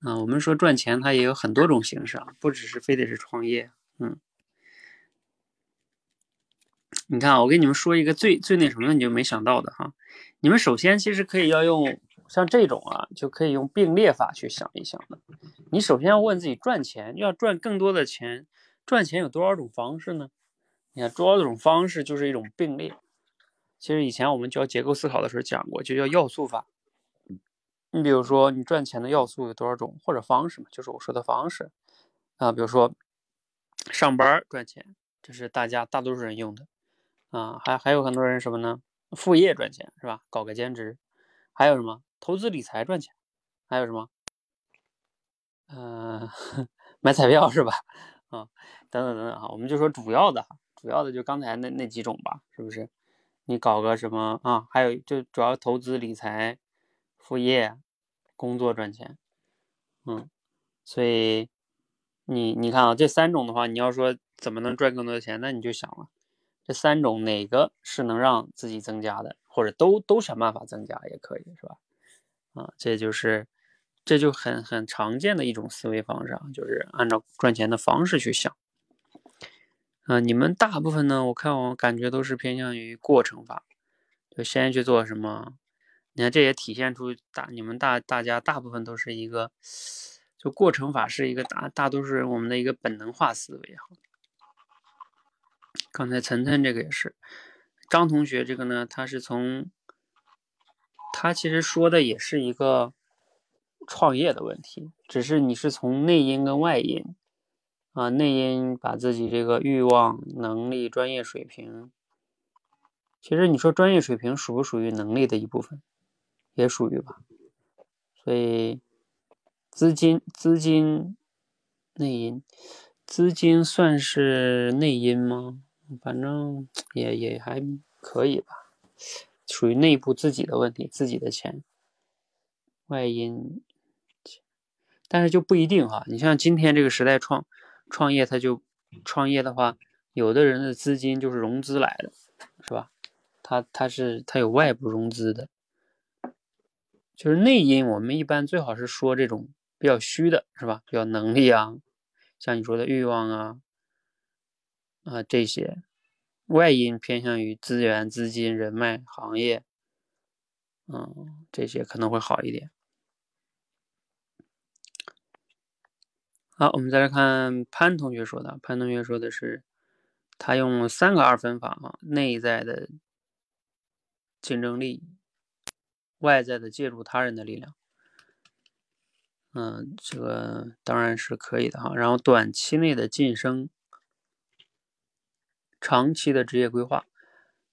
啊，我们说赚钱它也有很多种形式啊，不只是非得是创业。嗯，你看，我给你们说一个最最那什么的，你就没想到的哈。你们首先其实可以要用像这种啊，就可以用并列法去想一想的。你首先要问自己，赚钱要赚更多的钱，赚钱有多少种方式呢？你看，主要这种方式就是一种并列。其实以前我们教结构思考的时候讲过，就叫要素法。你比如说，你赚钱的要素有多少种，或者方式嘛，就是我说的方式啊。比如说，上班赚钱，这是大家大多数人用的啊。还还有很多人什么呢？副业赚钱是吧？搞个兼职。还有什么？投资理财赚钱。还有什么？嗯，买彩票是吧？啊，等等等等哈，我们就说主要的。主要的就刚才那那几种吧，是不是？你搞个什么啊？还有就主要投资理财、副业、工作赚钱，嗯，所以你你看啊，这三种的话，你要说怎么能赚更多的钱，那你就想了，这三种哪个是能让自己增加的，或者都都想办法增加也可以，是吧？啊，这就是这就很很常见的一种思维方式啊，就是按照赚钱的方式去想。啊，你们大部分呢？我看我感觉都是偏向于过程法，就先去做什么？你看，这也体现出大你们大大家大部分都是一个，就过程法是一个大大多数人我们的一个本能化思维哈。刚才晨晨这个也是，张同学这个呢，他是从他其实说的也是一个创业的问题，只是你是从内因跟外因。啊，内因把自己这个欲望、能力、专业水平，其实你说专业水平属不属于能力的一部分，也属于吧。所以资金、资金内因，资金算是内因吗？反正也也还可以吧，属于内部自己的问题，自己的钱。外因，但是就不一定哈。你像今天这个时代创。创业他就创业的话，有的人的资金就是融资来的，是吧？他他是他有外部融资的，就是内因，我们一般最好是说这种比较虚的，是吧？比较能力啊，像你说的欲望啊，啊这些。外因偏向于资源、资金、人脉、行业，嗯，这些可能会好一点。好，我们再来看潘同学说的，潘同学说的是，他用三个二分法啊，内在的竞争力，外在的借助他人的力量，嗯，这个当然是可以的哈。然后短期内的晋升。长期的职业规划，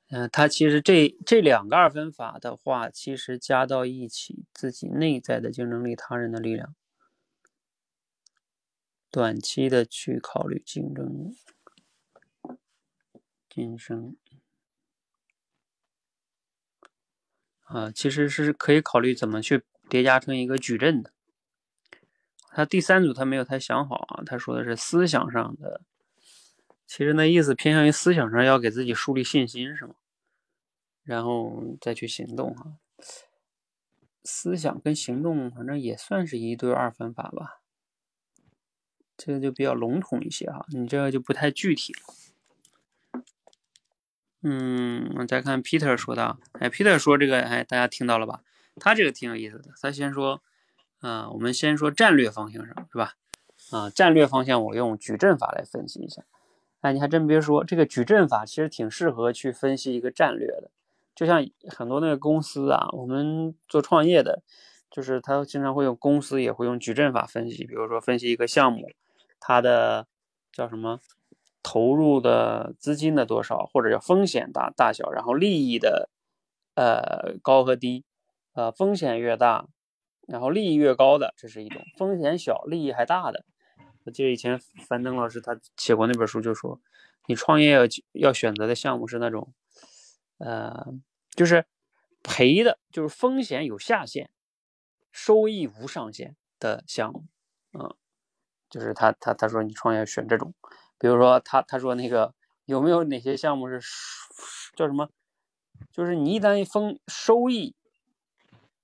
嗯，他其实这这两个二分法的话，其实加到一起，自己内在的竞争力、他人的力量，短期的去考虑竞争、晋升，啊，其实是可以考虑怎么去叠加成一个矩阵的。他第三组他没有太想好啊，他说的是思想上的。其实那意思偏向于思想上要给自己树立信心，是吗？然后再去行动哈。思想跟行动反正也算是一对二分法吧。这个就比较笼统一些哈，你这个就不太具体了。嗯，再看 Peter 说的，哎，Peter 说这个，哎，大家听到了吧？他这个挺有意思的。他先说，啊，我们先说战略方向上是吧？啊，战略方向我用矩阵法来分析一下。哎，你还真别说，这个矩阵法其实挺适合去分析一个战略的。就像很多那个公司啊，我们做创业的，就是他经常会用公司也会用矩阵法分析。比如说分析一个项目，它的叫什么投入的资金的多少，或者叫风险大大小，然后利益的呃高和低，呃风险越大，然后利益越高的，这是一种；风险小，利益还大的。我记得以前樊登老师他写过那本书，就说你创业要要选择的项目是那种，呃，就是赔的，就是风险有下限，收益无上限的项目，嗯，就是他他他说你创业选这种，比如说他他说那个有没有哪些项目是叫什么，就是你一旦风收益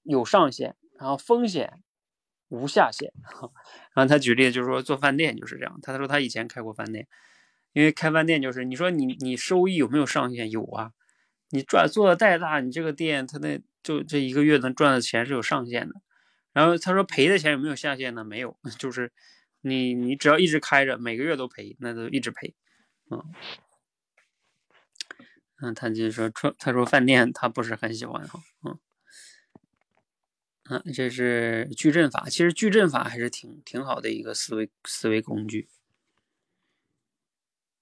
有上限，然后风险。无下限，然后他举例就是说做饭店就是这样。他说他以前开过饭店，因为开饭店就是你说你你收益有没有上限？有啊，你赚做的再大，你这个店他那就这一个月能赚的钱是有上限的。然后他说赔的钱有没有下限呢？没有，就是你你只要一直开着，每个月都赔，那就一直赔。嗯，嗯，他就说说他说饭店他不是很喜欢哈，嗯。嗯，这是矩阵法。其实矩阵法还是挺挺好的一个思维思维工具。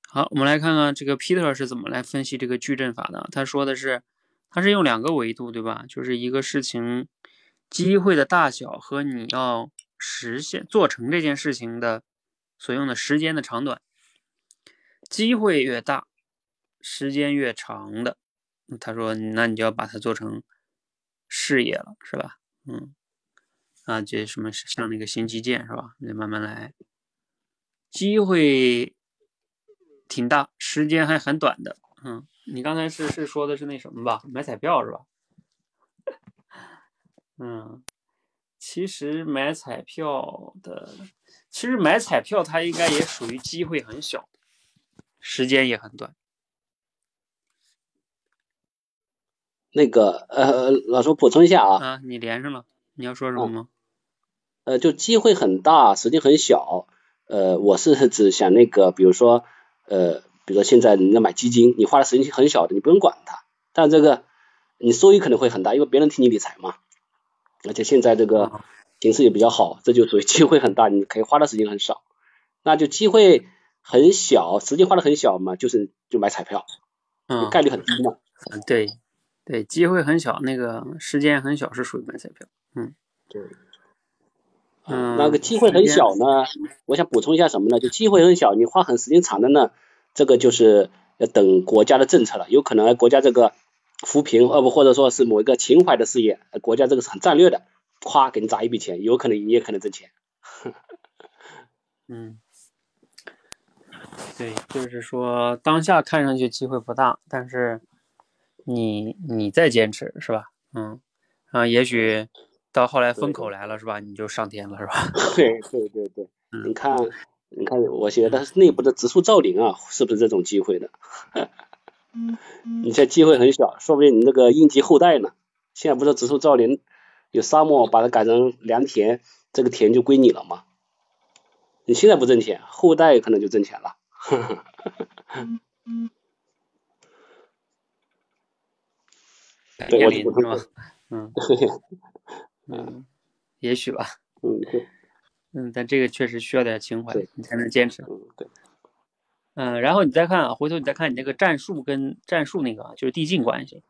好，我们来看看这个 Peter 是怎么来分析这个矩阵法的。他说的是，他是用两个维度，对吧？就是一个事情机会的大小和你要实现做成这件事情的所用的时间的长短。机会越大，时间越长的，他说，那你就要把它做成事业了，是吧？嗯，啊，这什么像那个新基建是吧？你慢慢来，机会挺大，时间还很短的。嗯，你刚才是是说的是那什么吧？买彩票是吧？嗯，其实买彩票的，其实买彩票它应该也属于机会很小，时间也很短。那个呃，老师补充一下啊。啊，你连上了，你要说什么吗？呃，就机会很大，时间很小。呃，我是指想那个，比如说呃，比如说现在你要买基金，你花的时间很小的，你不用管它，但这个你收益可能会很大，因为别人替你理财嘛。而且现在这个形势也比较好，这就属于机会很大，你可以花的时间很少。那就机会很小，时间花的很小嘛，就是就买彩票，嗯，概率很低嘛。嗯，对。对，机会很小，那个时间很小，是属于买彩票。嗯，对。嗯，那个机会很小呢，我想补充一下什么呢？就机会很小，你花很时间长的呢，这个就是要等国家的政策了。有可能国家这个扶贫，呃不，或者说是某一个情怀的事业，国家这个是很战略的，咵给你砸一笔钱，有可能你也可能挣钱。嗯，对，就是说当下看上去机会不大，但是。你你再坚持是吧？嗯，啊，也许到后来风口来了是吧？你就上天了是吧？对对对对，你看你看，我觉得内部的植树造林啊，是不是这种机会的？你这机会很小，说不定你那个应急后代呢。现在不是植树造林，有沙漠把它改成良田，这个田就归你了吗？你现在不挣钱，后代可能就挣钱了。对，我是 吗？嗯，嗯，也许吧。嗯，对。嗯，但这个确实需要点情怀，你才能坚持。嗯，对。嗯，然后你再看啊，回头你再看你那个战术跟战术那个就是递进关系，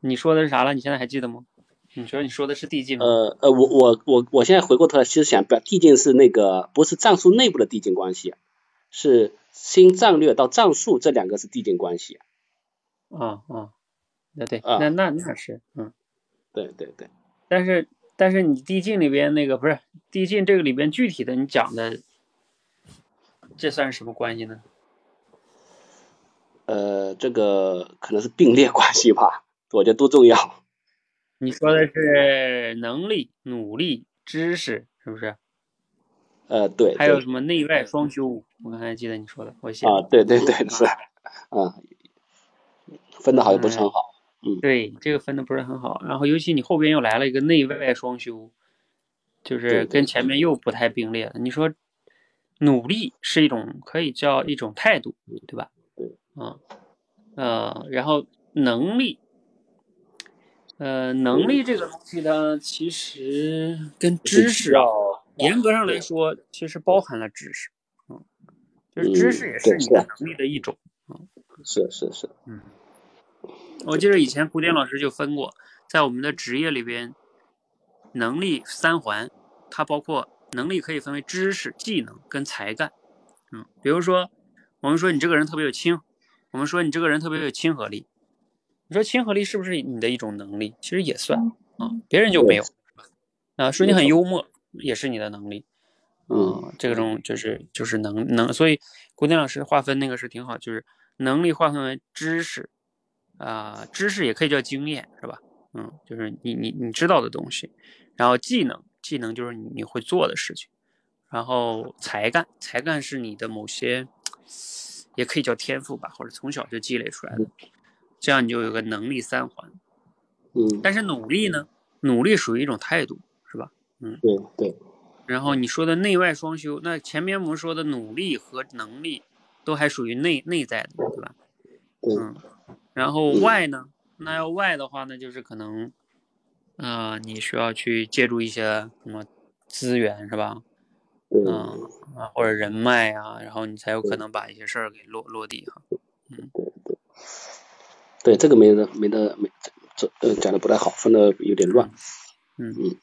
你说的是啥了？你现在还记得吗？你说你说的是递进吗？呃呃，我我我我现在回过头来，其实想表递进是那个不是战术内部的递进关系，是新战略到战术这两个是递进关系。啊啊。那对，那那那是，嗯，对对对，但是但是你递进里边那个不是递进这个里边具体的你讲的，这算是什么关系呢？呃，这个可能是并列关系吧，我觉得都重要。你说的是能力、努力、知识，是不是？呃，对。还有什么内外双修？我刚才记得你说的，我写。啊，对对对，是，嗯，分的好也不是很好。对，这个分的不是很好，然后尤其你后边又来了一个内外双修，就是跟前面又不太并列了。你说努力是一种可以叫一种态度，对吧？对，嗯，呃，然后能力，呃，能力这个东西呢，其实跟知识啊，严格上来说，其实包含了知识，嗯，就是知识也是你的能力的一种，嗯，是是是，嗯。我记得以前古典老师就分过，在我们的职业里边，能力三环，它包括能力可以分为知识、技能跟才干。嗯，比如说，我们说你这个人特别有亲，我们说你这个人特别有亲和力。你说亲和力是不是你的一种能力？其实也算啊，别人就没有。啊，说你很幽默也是你的能力。嗯，这种就是就是能能，所以古典老师划分那个是挺好，就是能力划分为知识。啊，知识也可以叫经验，是吧？嗯，就是你你你知道的东西，然后技能，技能就是你你会做的事情，然后才干，才干是你的某些，也可以叫天赋吧，或者从小就积累出来的，这样你就有个能力三环。嗯，但是努力呢？努力属于一种态度，是吧？嗯，对对。然后你说的内外双修，那前面我们说的努力和能力都还属于内内在的，对吧？嗯。然后 Y 呢？那要 Y 的话，那就是可能，啊，你需要去借助一些什么资源，是吧？嗯啊，或者人脉啊，然后你才有可能把一些事儿给落落地哈。嗯，对对，对这个没得没得没这呃讲的不太好，分的有点乱。嗯嗯。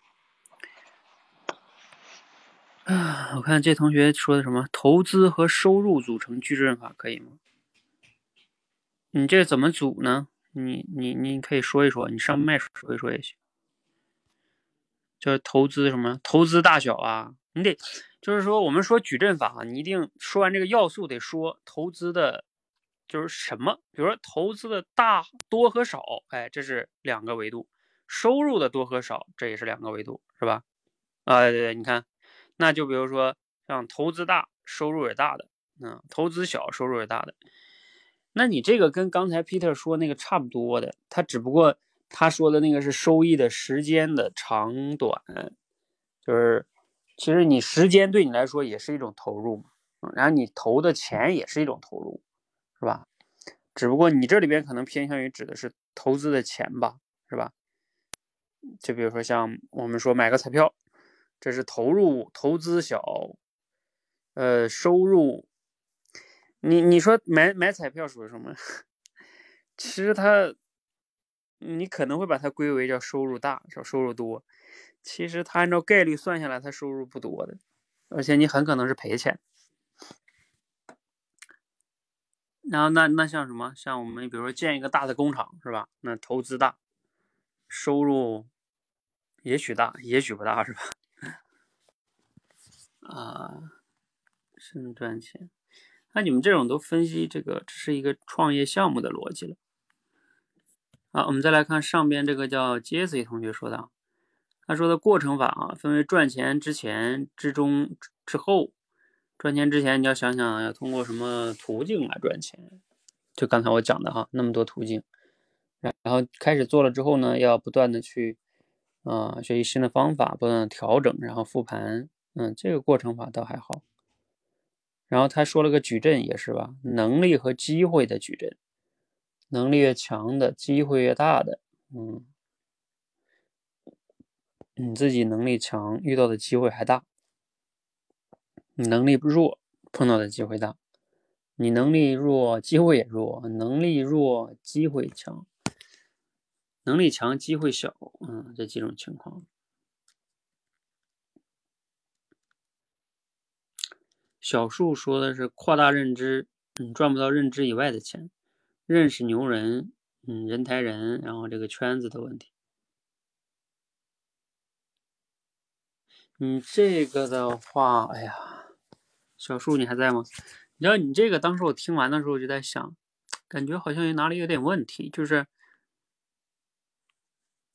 啊，我看这同学说的什么？投资和收入组成矩阵法可以吗？你这怎么组呢？你你你可以说一说，你上麦说一说也行。就是投资什么？投资大小啊？你得就是说，我们说矩阵法，你一定说完这个要素，得说投资的，就是什么？比如说投资的大多和少，哎，这是两个维度；收入的多和少，这也是两个维度，是吧？啊，对对，你看，那就比如说像投资大，收入也大的，嗯，投资小，收入也大的。那你这个跟刚才 Peter 说那个差不多的，他只不过他说的那个是收益的时间的长短，就是其实你时间对你来说也是一种投入嘛，然后你投的钱也是一种投入，是吧？只不过你这里边可能偏向于指的是投资的钱吧，是吧？就比如说像我们说买个彩票，这是投入投资小，呃，收入。你你说买买彩票属于什么？其实它，你可能会把它归为叫收入大，叫收入多。其实它按照概率算下来，它收入不多的，而且你很可能是赔钱。然后那那像什么？像我们比如说建一个大的工厂，是吧？那投资大，收入也许大，也许不大，是吧？啊，是赚钱。那你们这种都分析这个，这是一个创业项目的逻辑了。好，我们再来看上边这个叫 Jesse 同学说的，他说的过程法啊，分为赚钱之前、之中、之后。赚钱之前，你要想想要通过什么途径来赚钱。就刚才我讲的哈，那么多途径。然后开始做了之后呢，要不断的去啊学习新的方法，不断的调整，然后复盘。嗯，这个过程法倒还好。然后他说了个矩阵也是吧，能力和机会的矩阵，能力越强的机会越大的。嗯。你自己能力强，遇到的机会还大；能力弱，碰到的机会大；你能力弱，机会也弱；能力弱，机会强；能力强，机会小。嗯，这几种情况。小树说的是扩大认知，嗯，赚不到认知以外的钱，认识牛人，嗯，人抬人，然后这个圈子的问题。你这个的话，哎呀，小树你还在吗？你知道你这个当时我听完的时候我就在想，感觉好像有哪里有点问题，就是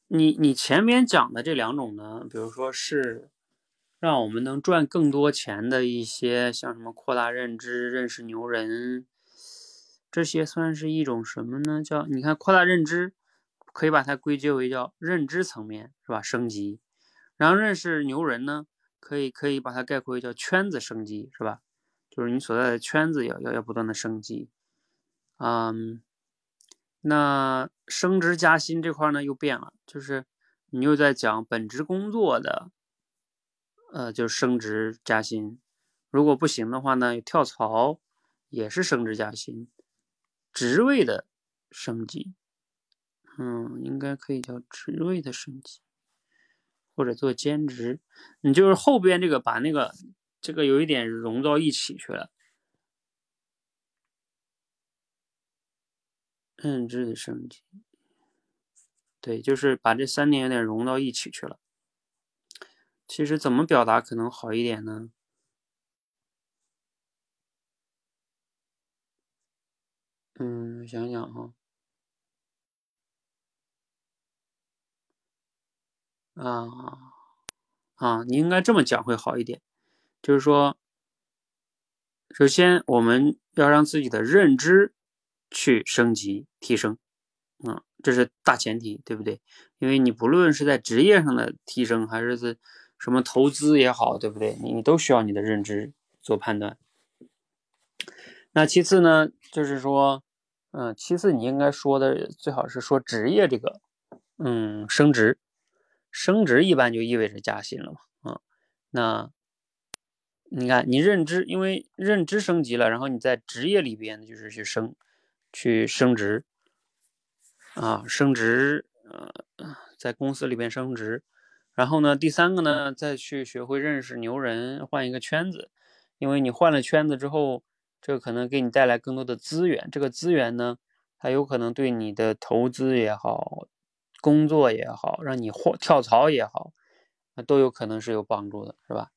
你你前面讲的这两种呢，比如说是让我们能赚更多钱的一些，像什么扩大认知、认识牛人，这些算是一种什么呢？叫你看扩大认知，可以把它归结为叫认知层面，是吧？升级。然后认识牛人呢，可以可以把它概括为叫圈子升级，是吧？就是你所在的圈子要要要不断的升级。嗯，那升职加薪这块呢又变了，就是你又在讲本职工作的，呃，就是升职加薪。如果不行的话呢，跳槽也是升职加薪，职位的升级。嗯，应该可以叫职位的升级。或者做兼职，你就是后边这个把那个这个有一点融到一起去了，认知的升级，对，就是把这三点有点融到一起去了。其实怎么表达可能好一点呢？嗯，想想哈。啊啊，你应该这么讲会好一点，就是说，首先我们要让自己的认知去升级提升，啊，这是大前提，对不对？因为你不论是在职业上的提升，还是在什么投资也好，对不对？你你都需要你的认知做判断。那其次呢，就是说，嗯，其次你应该说的最好是说职业这个，嗯，升职。升职一般就意味着加薪了嘛，啊，那你看你认知，因为认知升级了，然后你在职业里边就是去升，去升职，啊，升职，呃，在公司里边升职，然后呢，第三个呢，再去学会认识牛人，换一个圈子，因为你换了圈子之后，这可能给你带来更多的资源，这个资源呢，它有可能对你的投资也好。工作也好，让你或跳槽也好，那都有可能是有帮助的，是吧？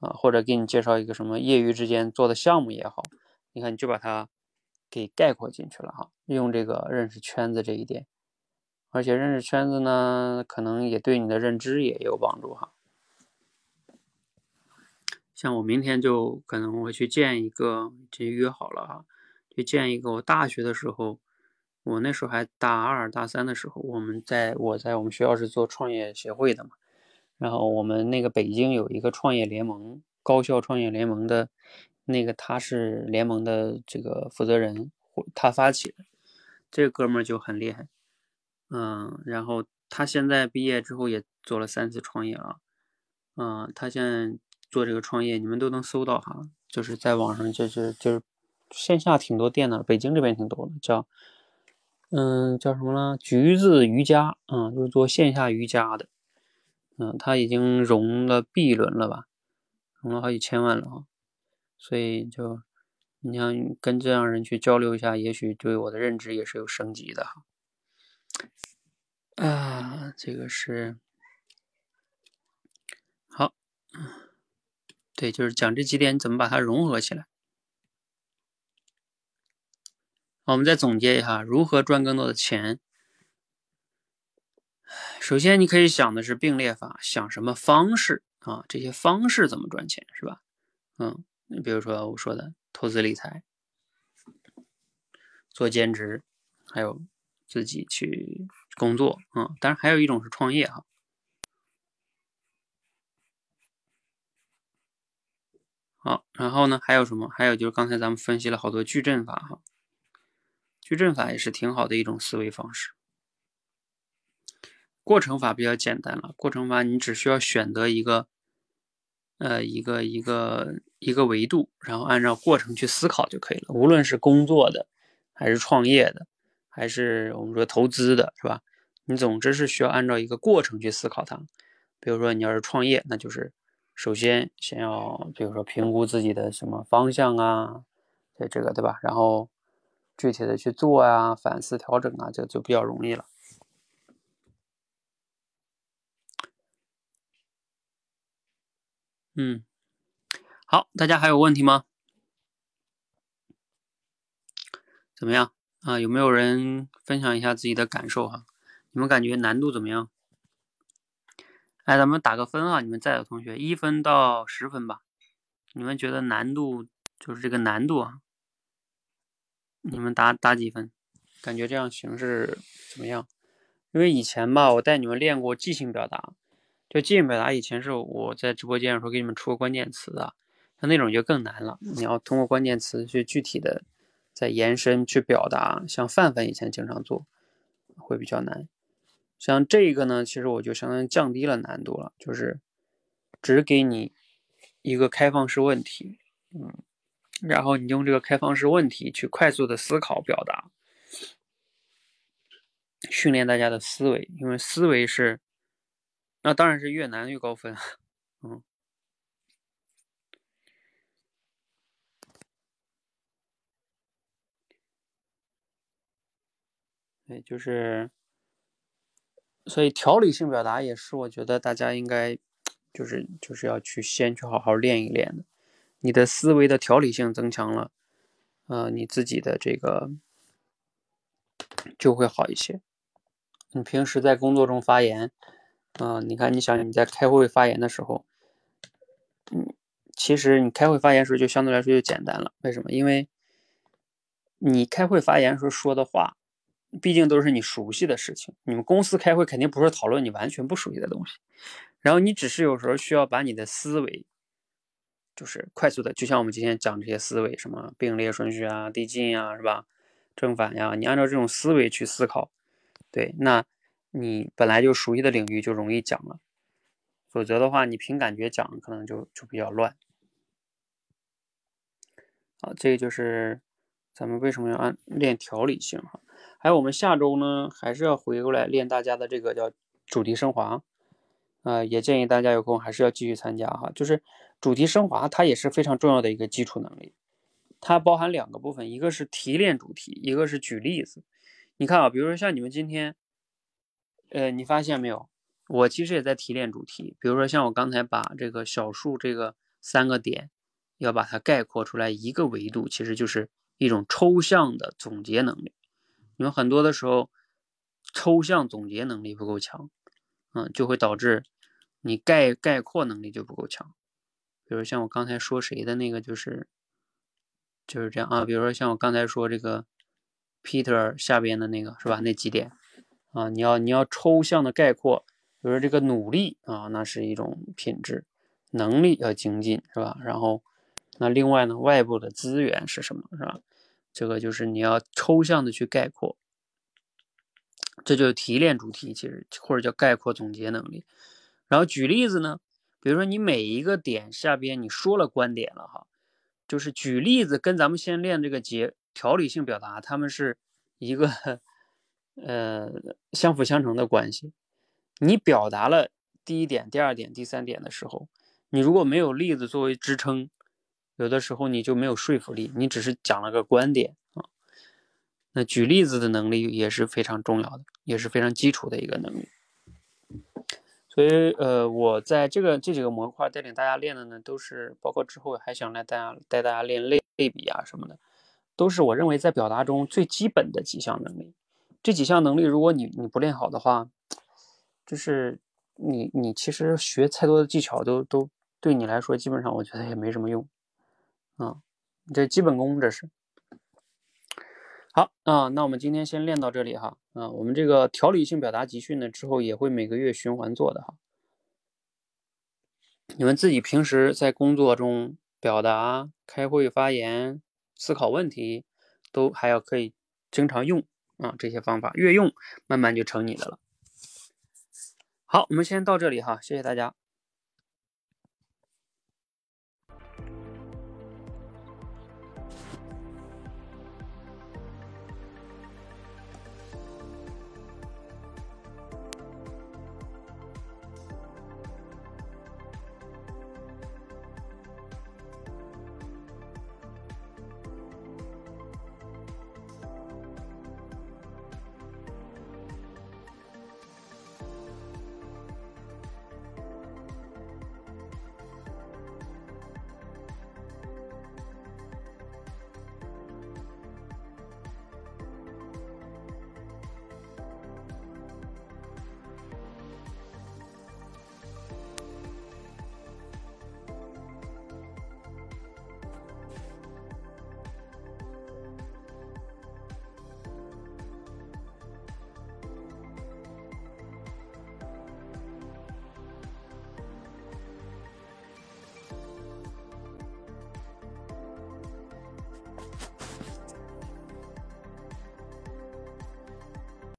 啊，或者给你介绍一个什么业余之间做的项目也好，你看你就把它给概括进去了哈。用这个认识圈子这一点，而且认识圈子呢，可能也对你的认知也有帮助哈。像我明天就可能会去见一个，已经约好了哈，去见一个我大学的时候。我那时候还大二大三的时候，我们在我在我们学校是做创业协会的嘛，然后我们那个北京有一个创业联盟，高校创业联盟的，那个他是联盟的这个负责人，他发起的，这哥们儿就很厉害，嗯，然后他现在毕业之后也做了三次创业了，嗯，他现在做这个创业，你们都能搜到哈，就是在网上就是就是线下挺多店的，北京这边挺多的，叫。嗯，叫什么呢？橘子瑜伽，嗯，就是做线下瑜伽的，嗯，他已经融了 B 轮了吧，融了好几千万了啊，所以就你像跟这样人去交流一下，也许对我的认知也是有升级的哈。啊，这个是好，对，就是讲这几点怎么把它融合起来。我们再总结一下，如何赚更多的钱？首先你可以想的是并列法，想什么方式啊？这些方式怎么赚钱是吧？嗯，你比如说我说的投资理财、做兼职，还有自己去工作，嗯，当然还有一种是创业哈。好，然后呢，还有什么？还有就是刚才咱们分析了好多矩阵法哈，矩阵法也是挺好的一种思维方式。过程法比较简单了，过程法你只需要选择一个，呃，一个一个一个维度，然后按照过程去思考就可以了。无论是工作的，还是创业的，还是我们说投资的，是吧？你总之是需要按照一个过程去思考它。比如说你要是创业，那就是。首先，先要比如说评估自己的什么方向啊，这这个对吧？然后具体的去做啊，反思调整啊，这就比较容易了。嗯，好，大家还有问题吗？怎么样啊？有没有人分享一下自己的感受哈？你们感觉难度怎么样？来，咱们打个分啊！你们在的同学，一分到十分吧。你们觉得难度就是这个难度啊？你们打打几分？感觉这样形式怎么样？因为以前吧，我带你们练过即兴表达，就即兴表达以前是我在直播间的时候给你们出个关键词的，像那种就更难了。你要通过关键词去具体的再延伸去表达，像范范以前经常做，会比较难。像这个呢，其实我就相当于降低了难度了，就是只给你一个开放式问题，嗯，然后你用这个开放式问题去快速的思考表达，训练大家的思维，因为思维是，那当然是越难越高分，嗯，对，就是。所以条理性表达也是，我觉得大家应该就是就是要去先去好好练一练的。你的思维的条理性增强了，呃，你自己的这个就会好一些。你平时在工作中发言，啊，你看，你想你在开会发言的时候，嗯，其实你开会发言时候就相对来说就简单了。为什么？因为你开会发言时候说的话。毕竟都是你熟悉的事情，你们公司开会肯定不是讨论你完全不熟悉的东西，然后你只是有时候需要把你的思维，就是快速的，就像我们今天讲这些思维，什么并列顺序啊、递进啊，是吧？正反呀，你按照这种思维去思考，对，那你本来就熟悉的领域就容易讲了，否则的话，你凭感觉讲可能就就比较乱。好，这个就是咱们为什么要按练条理性哈。还有我们下周呢，还是要回过来练大家的这个叫主题升华，呃，也建议大家有空还是要继续参加哈。就是主题升华，它也是非常重要的一个基础能力，它包含两个部分，一个是提炼主题，一个是举例子。你看啊，比如说像你们今天，呃，你发现没有？我其实也在提炼主题。比如说像我刚才把这个小数这个三个点，要把它概括出来一个维度，其实就是一种抽象的总结能力。你们很多的时候，抽象总结能力不够强，嗯，就会导致你概概括能力就不够强。比如像我刚才说谁的那个，就是就是这样啊。比如说像我刚才说这个 Peter 下边的那个是吧？那几点啊，你要你要抽象的概括，比如说这个努力啊，那是一种品质，能力要精进是吧？然后那另外呢，外部的资源是什么是吧？这个就是你要抽象的去概括，这就是提炼主题，其实或者叫概括总结能力。然后举例子呢，比如说你每一个点下边你说了观点了哈，就是举例子跟咱们先练这个结条理性表达，他们是一个呃相辅相成的关系。你表达了第一点、第二点、第三点的时候，你如果没有例子作为支撑。有的时候你就没有说服力，你只是讲了个观点啊。那举例子的能力也是非常重要的，也是非常基础的一个能力。所以，呃，我在这个这几个模块带领大家练的呢，都是包括之后还想来大家带大家练类类比啊什么的，都是我认为在表达中最基本的几项能力。这几项能力，如果你你不练好的话，就是你你其实学太多的技巧都都对你来说基本上我觉得也没什么用啊，这基本功这是。好啊，那我们今天先练到这里哈啊，我们这个条理性表达集训呢之后也会每个月循环做的哈。你们自己平时在工作中表达、开会发言、思考问题，都还要可以经常用啊这些方法，越用慢慢就成你的了。好，我们先到这里哈，谢谢大家。